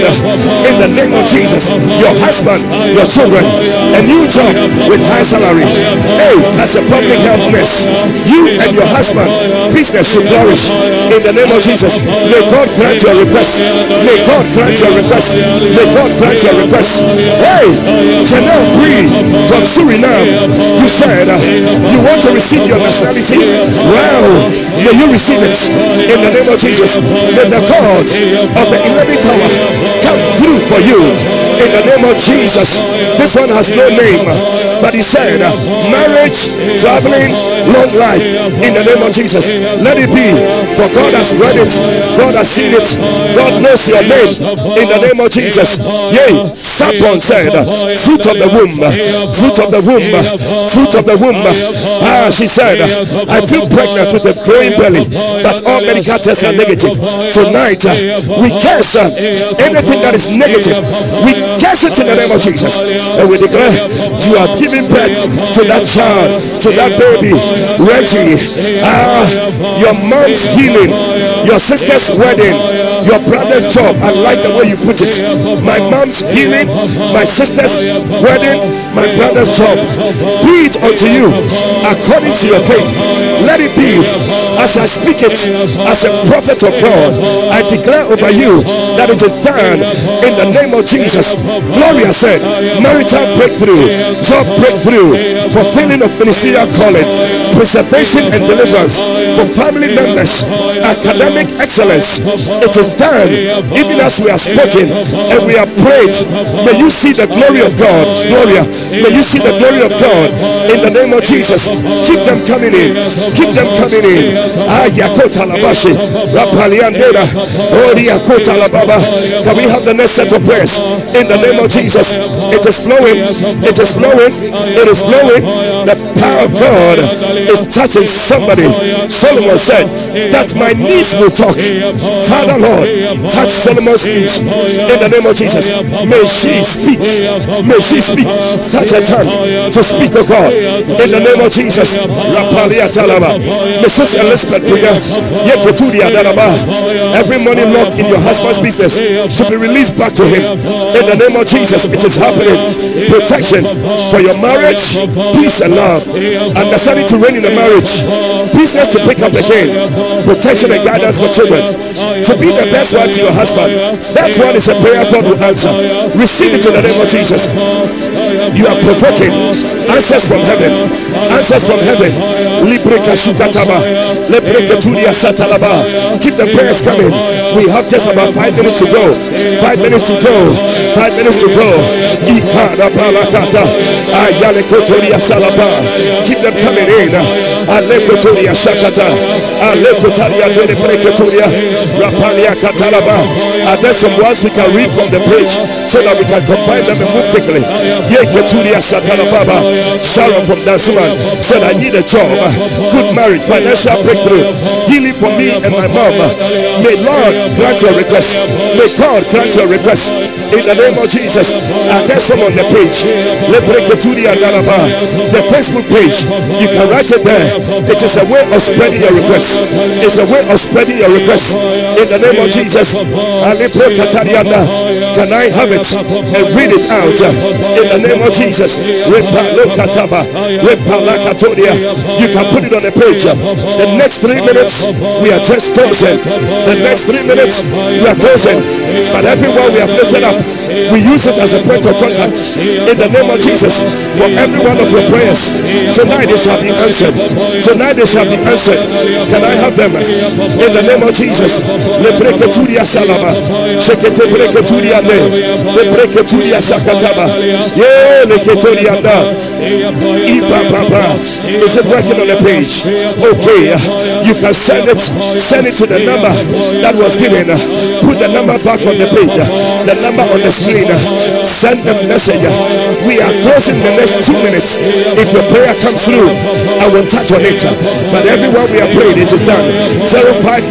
in the name of Jesus. Your husband, your children, a new job with high salary. Hey, as a public health nurse, you and your husband, business should flourish in the name of Jesus. May God grant your request. May God grant your request. May God grant your request. Hey, Chanel Bree from Suriname, you said uh, you want to receive your nationality. Well, may you receive it in the name of Jesus. May the God of the 11th hour come through for you in the name of Jesus. This one has no name, but he said, marriage, traveling, long life in the name of Jesus. Let it be, for God has read it, God has seen it, God knows your name in the name of Jesus. Yea, Sapon said, fruit of the womb, fruit of the womb, fruit of the womb. Ah, she said, I feel pregnant with a growing belly, but all medical tests are negative tonight we uh, anything that is negative. We curse it in the name of Jesus. And we declare you are giving birth to that child, to that baby. Reggie, ah, your mom's healing, your sister's wedding, your brother's job. I like the way you put it. My mom's healing, my sister's wedding, my brother's job. Be it unto you according to your faith. Let it be as I speak it as a prophet of God. I declare over you that it is done in the name of Jesus. Gloria said, marital breakthrough, job breakthrough, fulfilling of ministerial calling, preservation and deliverance for family members, academic excellence. It is done even as we are spoken and we are prayed. May you see the glory of God. Gloria, may you see the glory of God in the name of Jesus. Keep them coming in. Keep them coming in. Ayakota labashi. Rapaliandera. Can we have the next set of prayers in the name of Jesus? It is flowing. It is flowing. It is flowing. The power of God is touching somebody. Solomon said that my niece will talk. Father Lord, touch Solomon's niece in the name of Jesus. May she speak. May she speak. Touch her tongue to speak, of God, in the name of Jesus. Mrs. Elizabeth Briga, every money locked in your husband's business to be released back to him in the name of Jesus. It is happening. Protection for your marriage, peace and love, understanding to reign in the marriage, business to pick up again, protection and guidance for children, to be the best one to your husband. That one is a prayer God will answer. Receive it in the name of Jesus. You are provoking answers from heaven. Answers from heaven. Keep the prayers coming. We have just about five minutes to go. Five minutes to go. Five minutes to go. Keep them coming in. Alekotoria Shakata. Alekotaria Dele Prekotoria. Rapalia Katalaba. And there's some words we can read from the page so that we can combine them and move quickly. Yeketuria Satalababa. Sharon from Dansoman said, I need a job. good marriage, financial breakthrough, healing for me and my mom. May Lord grant your request. May God grant your request in the name of Jesus. And there's some on the page. Let break The Facebook page. You can write it there. It is a way of spreading your request. It's a way of spreading your request in the name of Jesus. Can I have it and read it out in the name of Jesus? You can put it on the page. The next three minutes, we are just closing. The next three minutes, we are closing. But everyone we have lifted up, we use it as a point of contact in the name of Jesus for every one of your prayers. Tonight they shall be answered. Tonight they shall be answered. Can I have them in the name of Jesus? Le breketuria salaba, shekete breketuria ne, le breketuria sakataba, yeah, le keturia da, ipa papa. Is it working on the page? Okay, you can send it, send it to the number that was given. Put the number back on the page, the number on the screen. Send the message. We are closing the next two minutes. If your prayer comes through, I will touch on it. But everyone we are praying, it is done. 059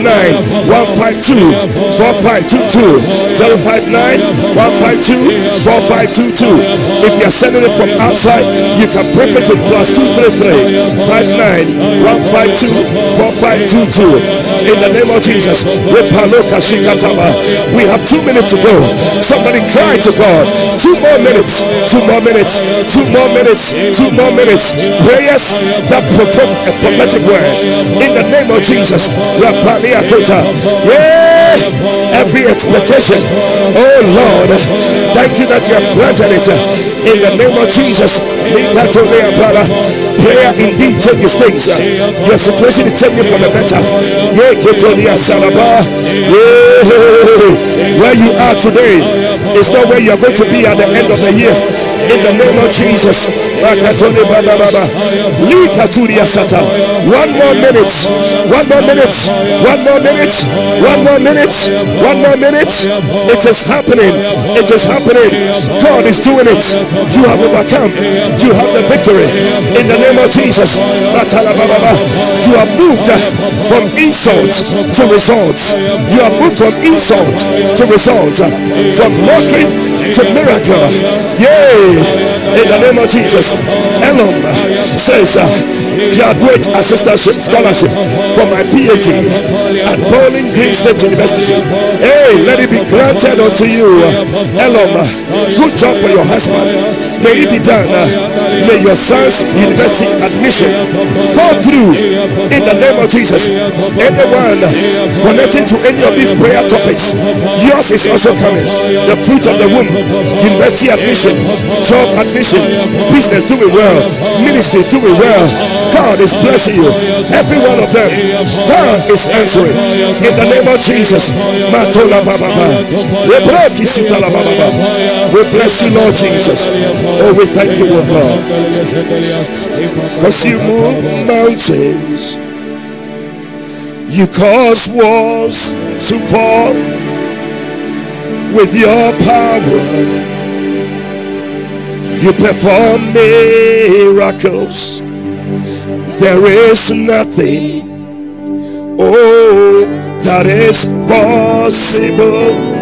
152 4522. 059 152 4522. If you are sending it from outside, you can prefix with plus 233 59 152 4522. In the name of Jesus, we have two minutes to go. Somebody cry to God. Two more minutes. Two more minutes. Two more minutes. Two more minutes. Prayers that provoke a prophetic word. In the name of Jesus. Yeah. Every expectation. Oh Lord. Thank you that you have granted it. In the name of Jesus. Prayer indeed changes things. Your situation is changing for the better. Where you are today is not where you are going to be at the end of the year. In the name of Jesus. One more minute. One more minute. One more minute. One more minute. One more minute. It is happening. It is happening. God is doing it. You have overcome. You have the victory. In the name of Jesus. You are moved from insult to results. You are moved from insult to results. From mockery to miracle. Yay in the name of Jesus. Elon says, uh, graduate assistantship scholarship for my PhD at Bowling Green State University. Hey, let it be granted unto you, Elon. Good job for your husband. May it be done. May your son's university admission go through in the name of Jesus. Anyone connecting to any of these prayer topics, yours is also coming. The fruit of the womb, university admission, job admission business doing well, ministry doing well. God is blessing you. Every one of them, God is answering. In the name of Jesus. We bless you, Lord Jesus. Oh, we thank you, oh God. Because you move mountains, you cause walls to fall with your power you perform miracles. There is nothing, oh, that is possible.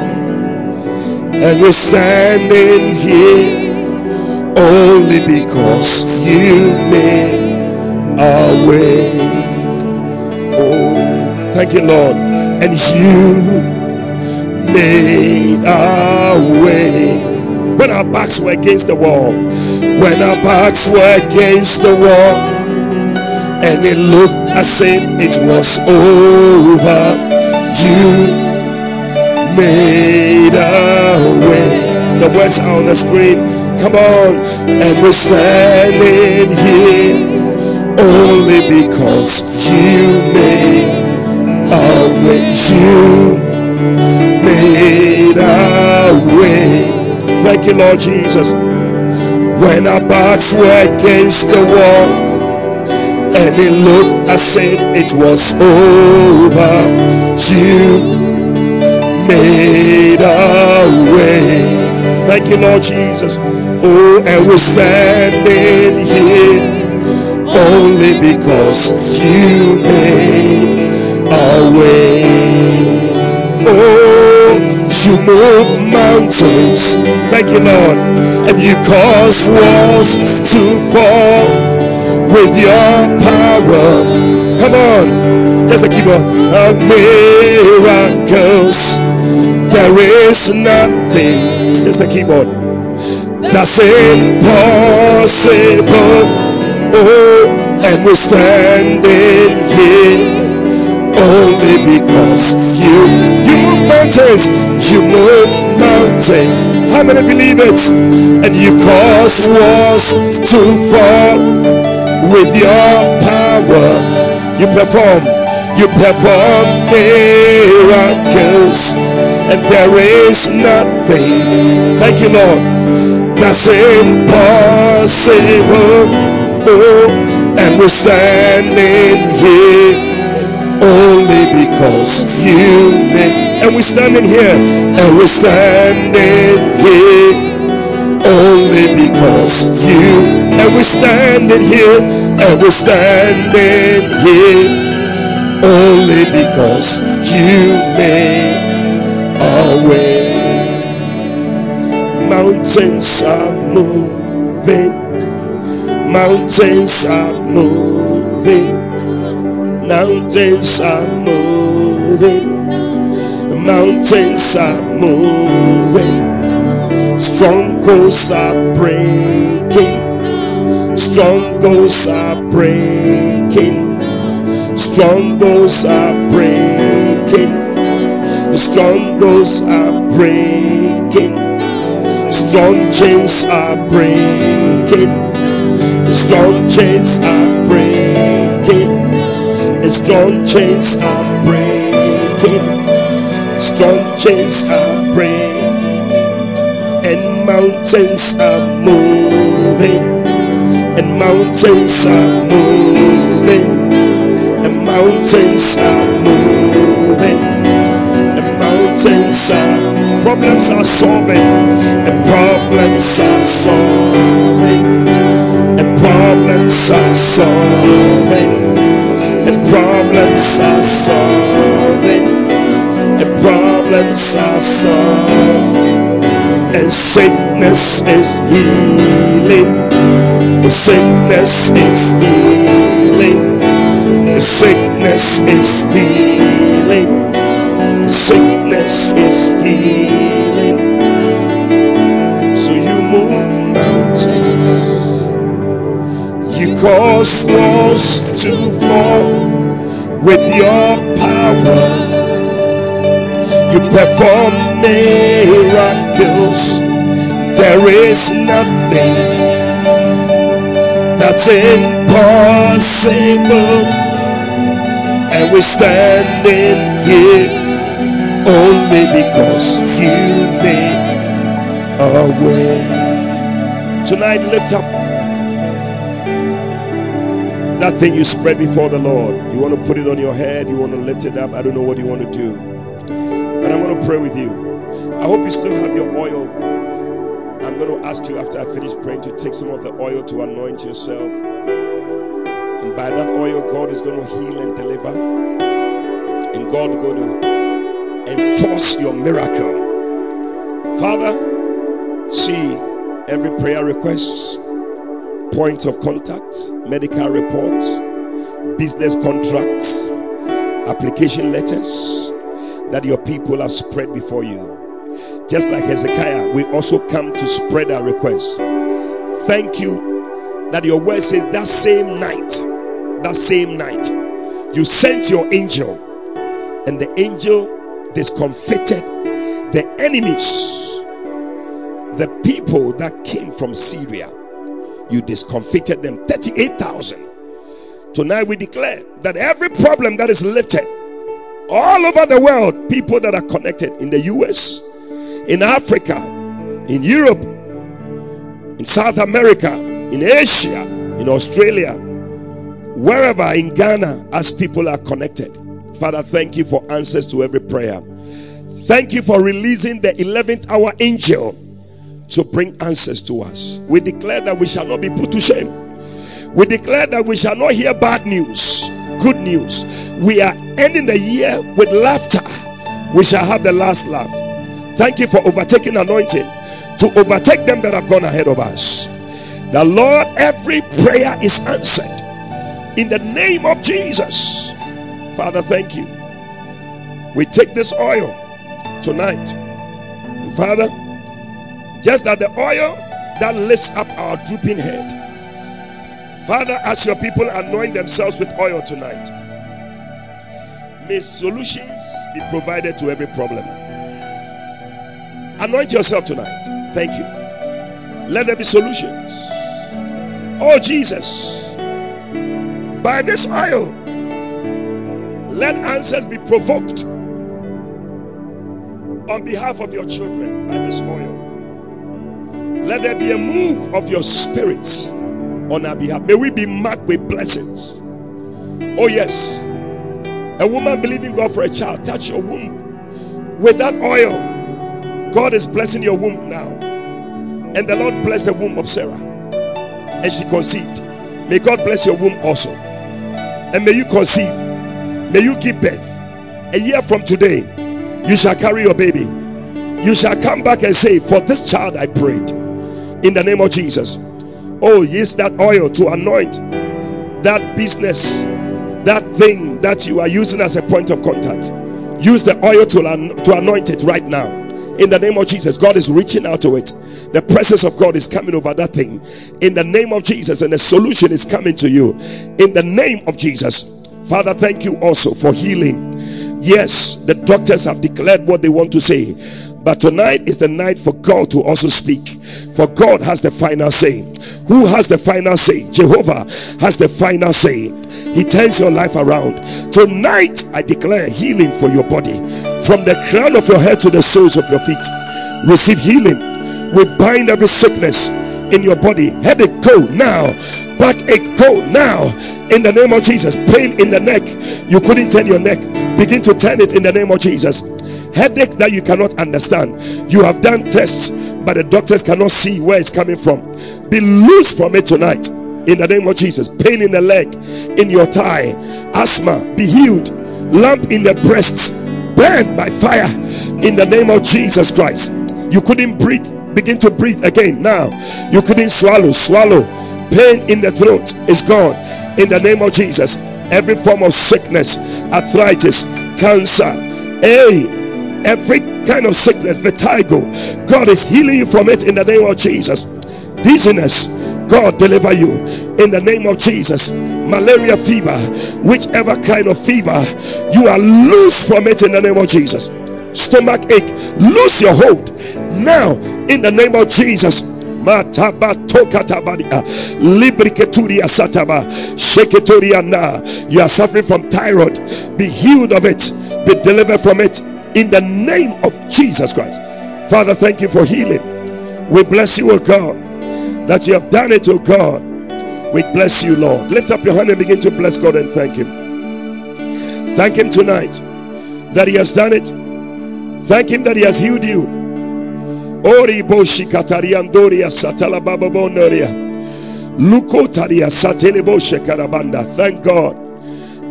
And we're standing here only because you made a way. Oh, thank you, Lord. And you made a way when our backs were against the wall, when our backs were against the wall, and it looked as if it was over, you made a way. The words are on the screen. Come on, and we're standing here only because you made a way. You made a way. Thank you, Lord Jesus. When our backs were against the wall and it looked as if it was over, you made a way. Thank you, Lord Jesus. Oh, and we're standing here only because you made a way. Oh, you move mountains, thank you, Lord, and you cause walls to fall with your power. Come on, just a keyboard of miracles. There is nothing, just a keyboard that's impossible. Oh, and we're standing here only because you you move mountains, you move mountains. How many believe it? And you cause walls to fall with your power. You perform, you perform miracles, and there is nothing. Thank you, Lord. That's impossible oh, and we're standing here only because you made. And we're standing here, and we're standing here only because you. And we're standing here, and we're standing here only because you made a way. Mountains are moving Mountains are moving. Mountains are moving. Mountains are moving. Strongholds are breaking. Strongholds are breaking. Strongholds are breaking. Strongholds are breaking. Strong chains are breaking. Strong chains are breaking. Strong chains are breaking. Strong chains are breaking. And mountains are moving. And mountains are moving. And mountains are moving. And mountains are problems are solving. And problems are solving and problems are solving. And problems are solving. And problems are solving. And sickness is healing. The sickness is healing. The sickness is healing. The sickness is healing. So you move mountains. You cause walls to fall with your power. You perform miracles. There is nothing that's impossible. And we're standing here only because you made a way. Tonight, lift up that thing you spread before the Lord. You want to put it on your head, you want to lift it up. I don't know what you want to do. Pray with you. I hope you still have your oil. I'm going to ask you after I finish praying to take some of the oil to anoint yourself. And by that oil, God is going to heal and deliver. And God is going to enforce your miracle. Father, see every prayer request point of contact, medical reports, business contracts, application letters that your people have spread before you. Just like Hezekiah, we also come to spread our requests. Thank you that your word says that same night, that same night, you sent your angel, and the angel discomfited the enemies, the people that came from Syria you discomfited them 38,000. Tonight we declare that every problem that is lifted all over the world, people that are connected in the US, in Africa, in Europe, in South America, in Asia, in Australia, wherever in Ghana, as people are connected. Father, thank you for answers to every prayer. Thank you for releasing the 11th hour angel to bring answers to us. We declare that we shall not be put to shame. We declare that we shall not hear bad news, good news. We are ending the year with laughter. We shall have the last laugh. Thank you for overtaking anointing to overtake them that have gone ahead of us. The Lord, every prayer is answered in the name of Jesus. Father, thank you. We take this oil tonight. And Father, just that the oil that lifts up our drooping head. Father, as your people anoint themselves with oil tonight, may solutions be provided to every problem. Anoint yourself tonight. Thank you. Let there be solutions. Oh, Jesus, by this oil, let answers be provoked on behalf of your children by this oil. Let there be a move of your spirits on our behalf. May we be marked with blessings. Oh, yes. A woman believing God for a child, touch your womb with that oil. God is blessing your womb now. And the Lord bless the womb of Sarah. And she conceived. May God bless your womb also. And may you conceive. May you give birth. A year from today, you shall carry your baby. You shall come back and say, For this child I prayed. In the name of Jesus. Oh, use that oil to anoint that business, that thing that you are using as a point of contact. Use the oil to, to anoint it right now. In the name of Jesus, God is reaching out to it. The presence of God is coming over that thing. In the name of Jesus, and the solution is coming to you. In the name of Jesus. Father, thank you also for healing. Yes, the doctors have declared what they want to say. But tonight is the night for God to also speak. For God has the final say. Who has the final say? Jehovah has the final say. He turns your life around. Tonight, I declare healing for your body from the crown of your head to the soles of your feet. Receive healing. We bind every sickness in your body. Headache go now. Backache go now. In the name of Jesus. Pain in the neck. You couldn't turn your neck. Begin to turn it in the name of Jesus. Headache that you cannot understand. You have done tests, but the doctors cannot see where it's coming from. Be loose from it tonight in the name of Jesus. Pain in the leg, in your thigh, asthma, be healed. Lump in the breasts, burned by fire in the name of Jesus Christ. You couldn't breathe, begin to breathe again now. You couldn't swallow, swallow. Pain in the throat is gone in the name of Jesus. Every form of sickness, arthritis, cancer, hey, every kind of sickness, vertigo, God is healing you from it in the name of Jesus. Dizziness, God deliver you in the name of Jesus. Malaria fever, whichever kind of fever, you are loose from it in the name of Jesus. Stomach ache, lose your hold now in the name of Jesus. You are suffering from thyroid. Be healed of it. Be delivered from it in the name of Jesus Christ. Father, thank you for healing. We bless you, O God that you have done it, oh God. We bless you, Lord. Lift up your hand and begin to bless God and thank Him. Thank Him tonight that He has done it. Thank Him that He has healed you. Ori boshi katariandoria satala bababonoria. Lukotaria sateleboshe karabanda. Thank God.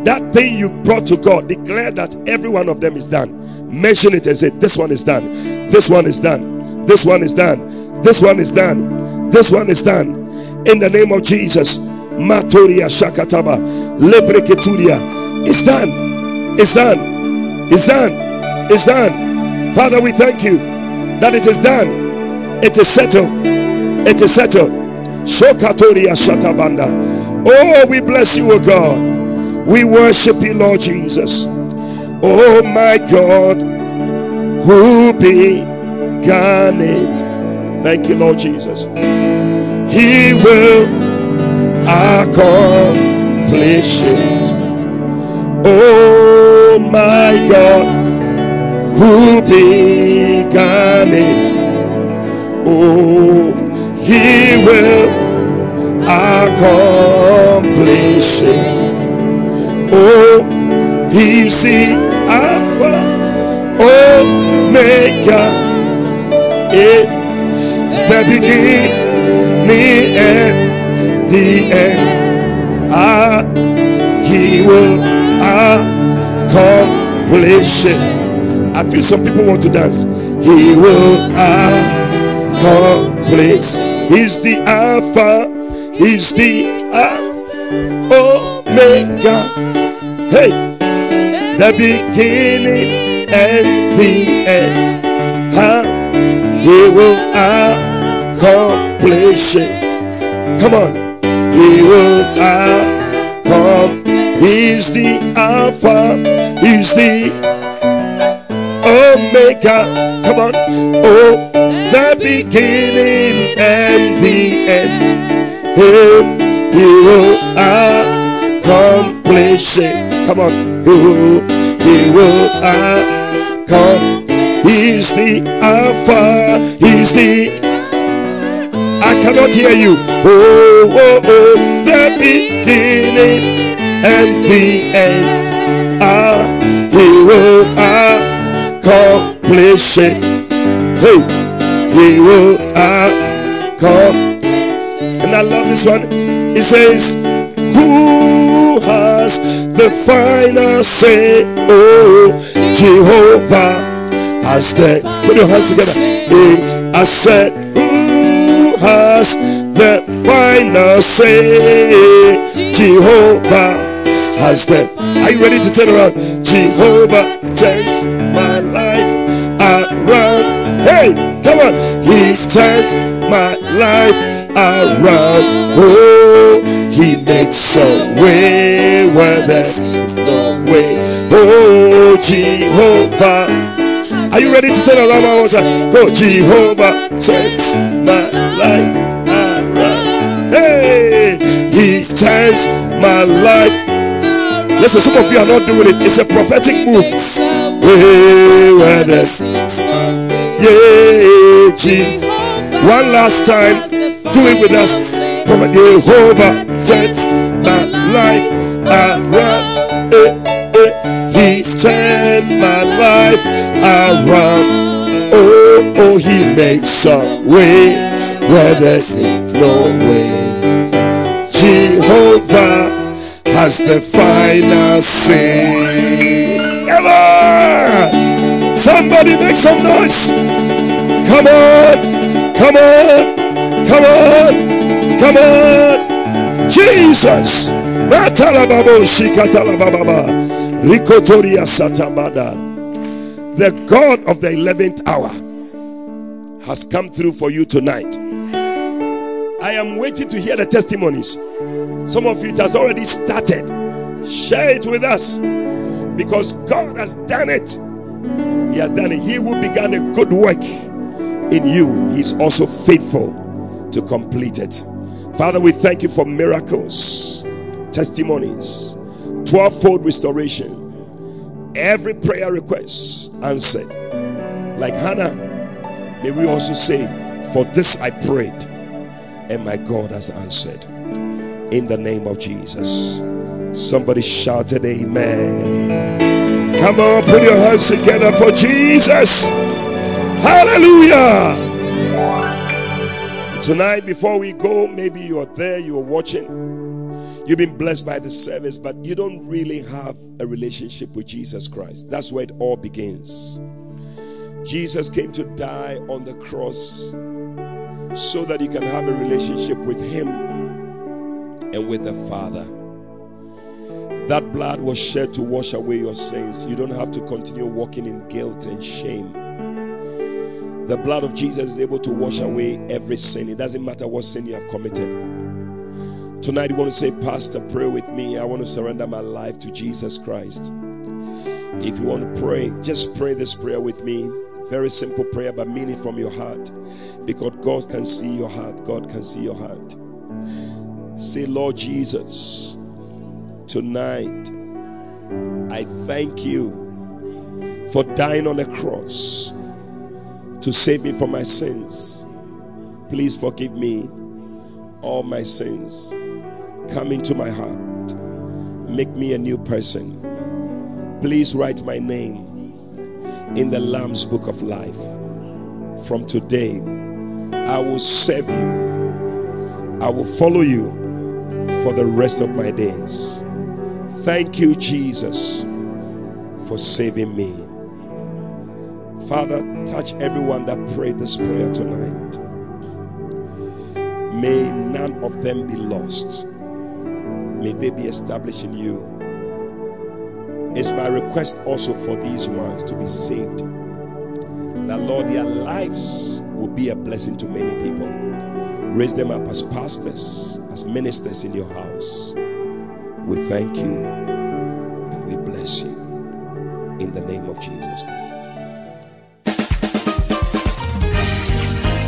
That thing you brought to God, declare that every one of them is done. Mention it and say, This one is done. This one is done. This one is done. This one is done. This one is done in the name of Jesus. Matoria Shakataba Lebreketuria. It's done. It's done. It's done. It's done. Father, we thank you that it is done. It is settled. It is settled. Shokatoria Shatabanda. Oh, we bless you, O God. We worship you, Lord Jesus. Oh my God, who began it? Thank you, Lord Jesus. He will accomplish it. Oh my God, who began it? Oh, He will accomplish it. Oh, He the beginning and the end. Ah, he will accomplish it. I feel some people want to dance. He will accomplish. He's the Alpha. He's the Alpha Omega. Hey, the beginning and the end. Huh? He will. accomplish accomplish it. Come on. He will accomplish. He's the Alpha. He's the Omega. Come on. Oh, the beginning and the end. He he will accomplish it. Come on. He will, he will accomplish. He's the Alpha. He's the. I cannot hear you. Oh, oh, oh. The beginning and the end. Ah, he will accomplish it. Hey, he will accomplish. And I love this one. It says, Who has the final say? Oh, Jehovah has the. Put your hands together. I said, has the final say? Jehovah has the. Are you ready to turn around? Jehovah turns my life around. Hey, come on. He turns my life around. Oh, he makes a way where there's no way. Oh, Jehovah. Are you ready to turn around one more? Go, Jehovah, turns my life around. Hey, he turns my life. Listen, some of you are not doing it. It's a prophetic move. Hey, where there's yeah, Jehovah. One last time, do it with us. Jehovah turns my life around. Eh, eh. He turned my life around. Oh, oh, he makes a way where there seems no way. Jehovah has the final say. Come on! Somebody make some noise. Come on! Come on. Come on. Come on. Jesus. The God of the 11th hour has come through for you tonight. I am waiting to hear the testimonies. Some of it has already started. Share it with us because God has done it. He has done it. He who began a good work in you, He's also faithful to complete it. Father, we thank you for miracles, testimonies, 12 fold restoration, every prayer request answered. Like Hannah, may we also say, For this I prayed, and my God has answered. In the name of Jesus. Somebody shouted, Amen. Come on, put your hands together for Jesus. Hallelujah. Tonight, before we go, maybe you're there, you're watching. You've been blessed by the service, but you don't really have a relationship with Jesus Christ. That's where it all begins. Jesus came to die on the cross so that you can have a relationship with Him and with the Father. That blood was shed to wash away your sins. You don't have to continue walking in guilt and shame. The blood of Jesus is able to wash away every sin. It doesn't matter what sin you have committed. Tonight, you want to say, Pastor, pray with me. I want to surrender my life to Jesus Christ. If you want to pray, just pray this prayer with me. Very simple prayer, but mean it from your heart. Because God can see your heart. God can see your heart. Say, Lord Jesus, tonight I thank you for dying on the cross to save me from my sins. Please forgive me all my sins. Come into my heart. Make me a new person. Please write my name in the Lamb's book of life. From today, I will serve you. I will follow you for the rest of my days. Thank you, Jesus, for saving me. Father, touch everyone that prayed this prayer tonight. May none of them be lost. May they be established in you. It's my request also for these ones to be saved. That, Lord, their lives will be a blessing to many people. Raise them up as pastors, as ministers in your house. We thank you and we bless you in the name of Jesus Christ.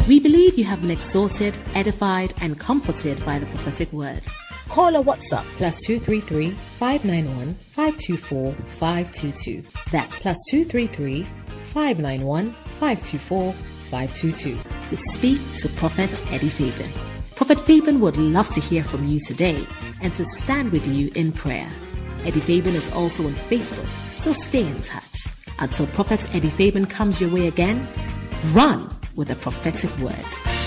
We believe you have been exhorted, edified, and comforted by the prophetic word. Call or WhatsApp plus 233 591 524 522. That's plus 233 591 524 522 to speak to Prophet Eddie Fabian. Prophet Fabian would love to hear from you today and to stand with you in prayer. Eddie Fabian is also on Facebook, so stay in touch. Until Prophet Eddie Fabian comes your way again, run with a prophetic word.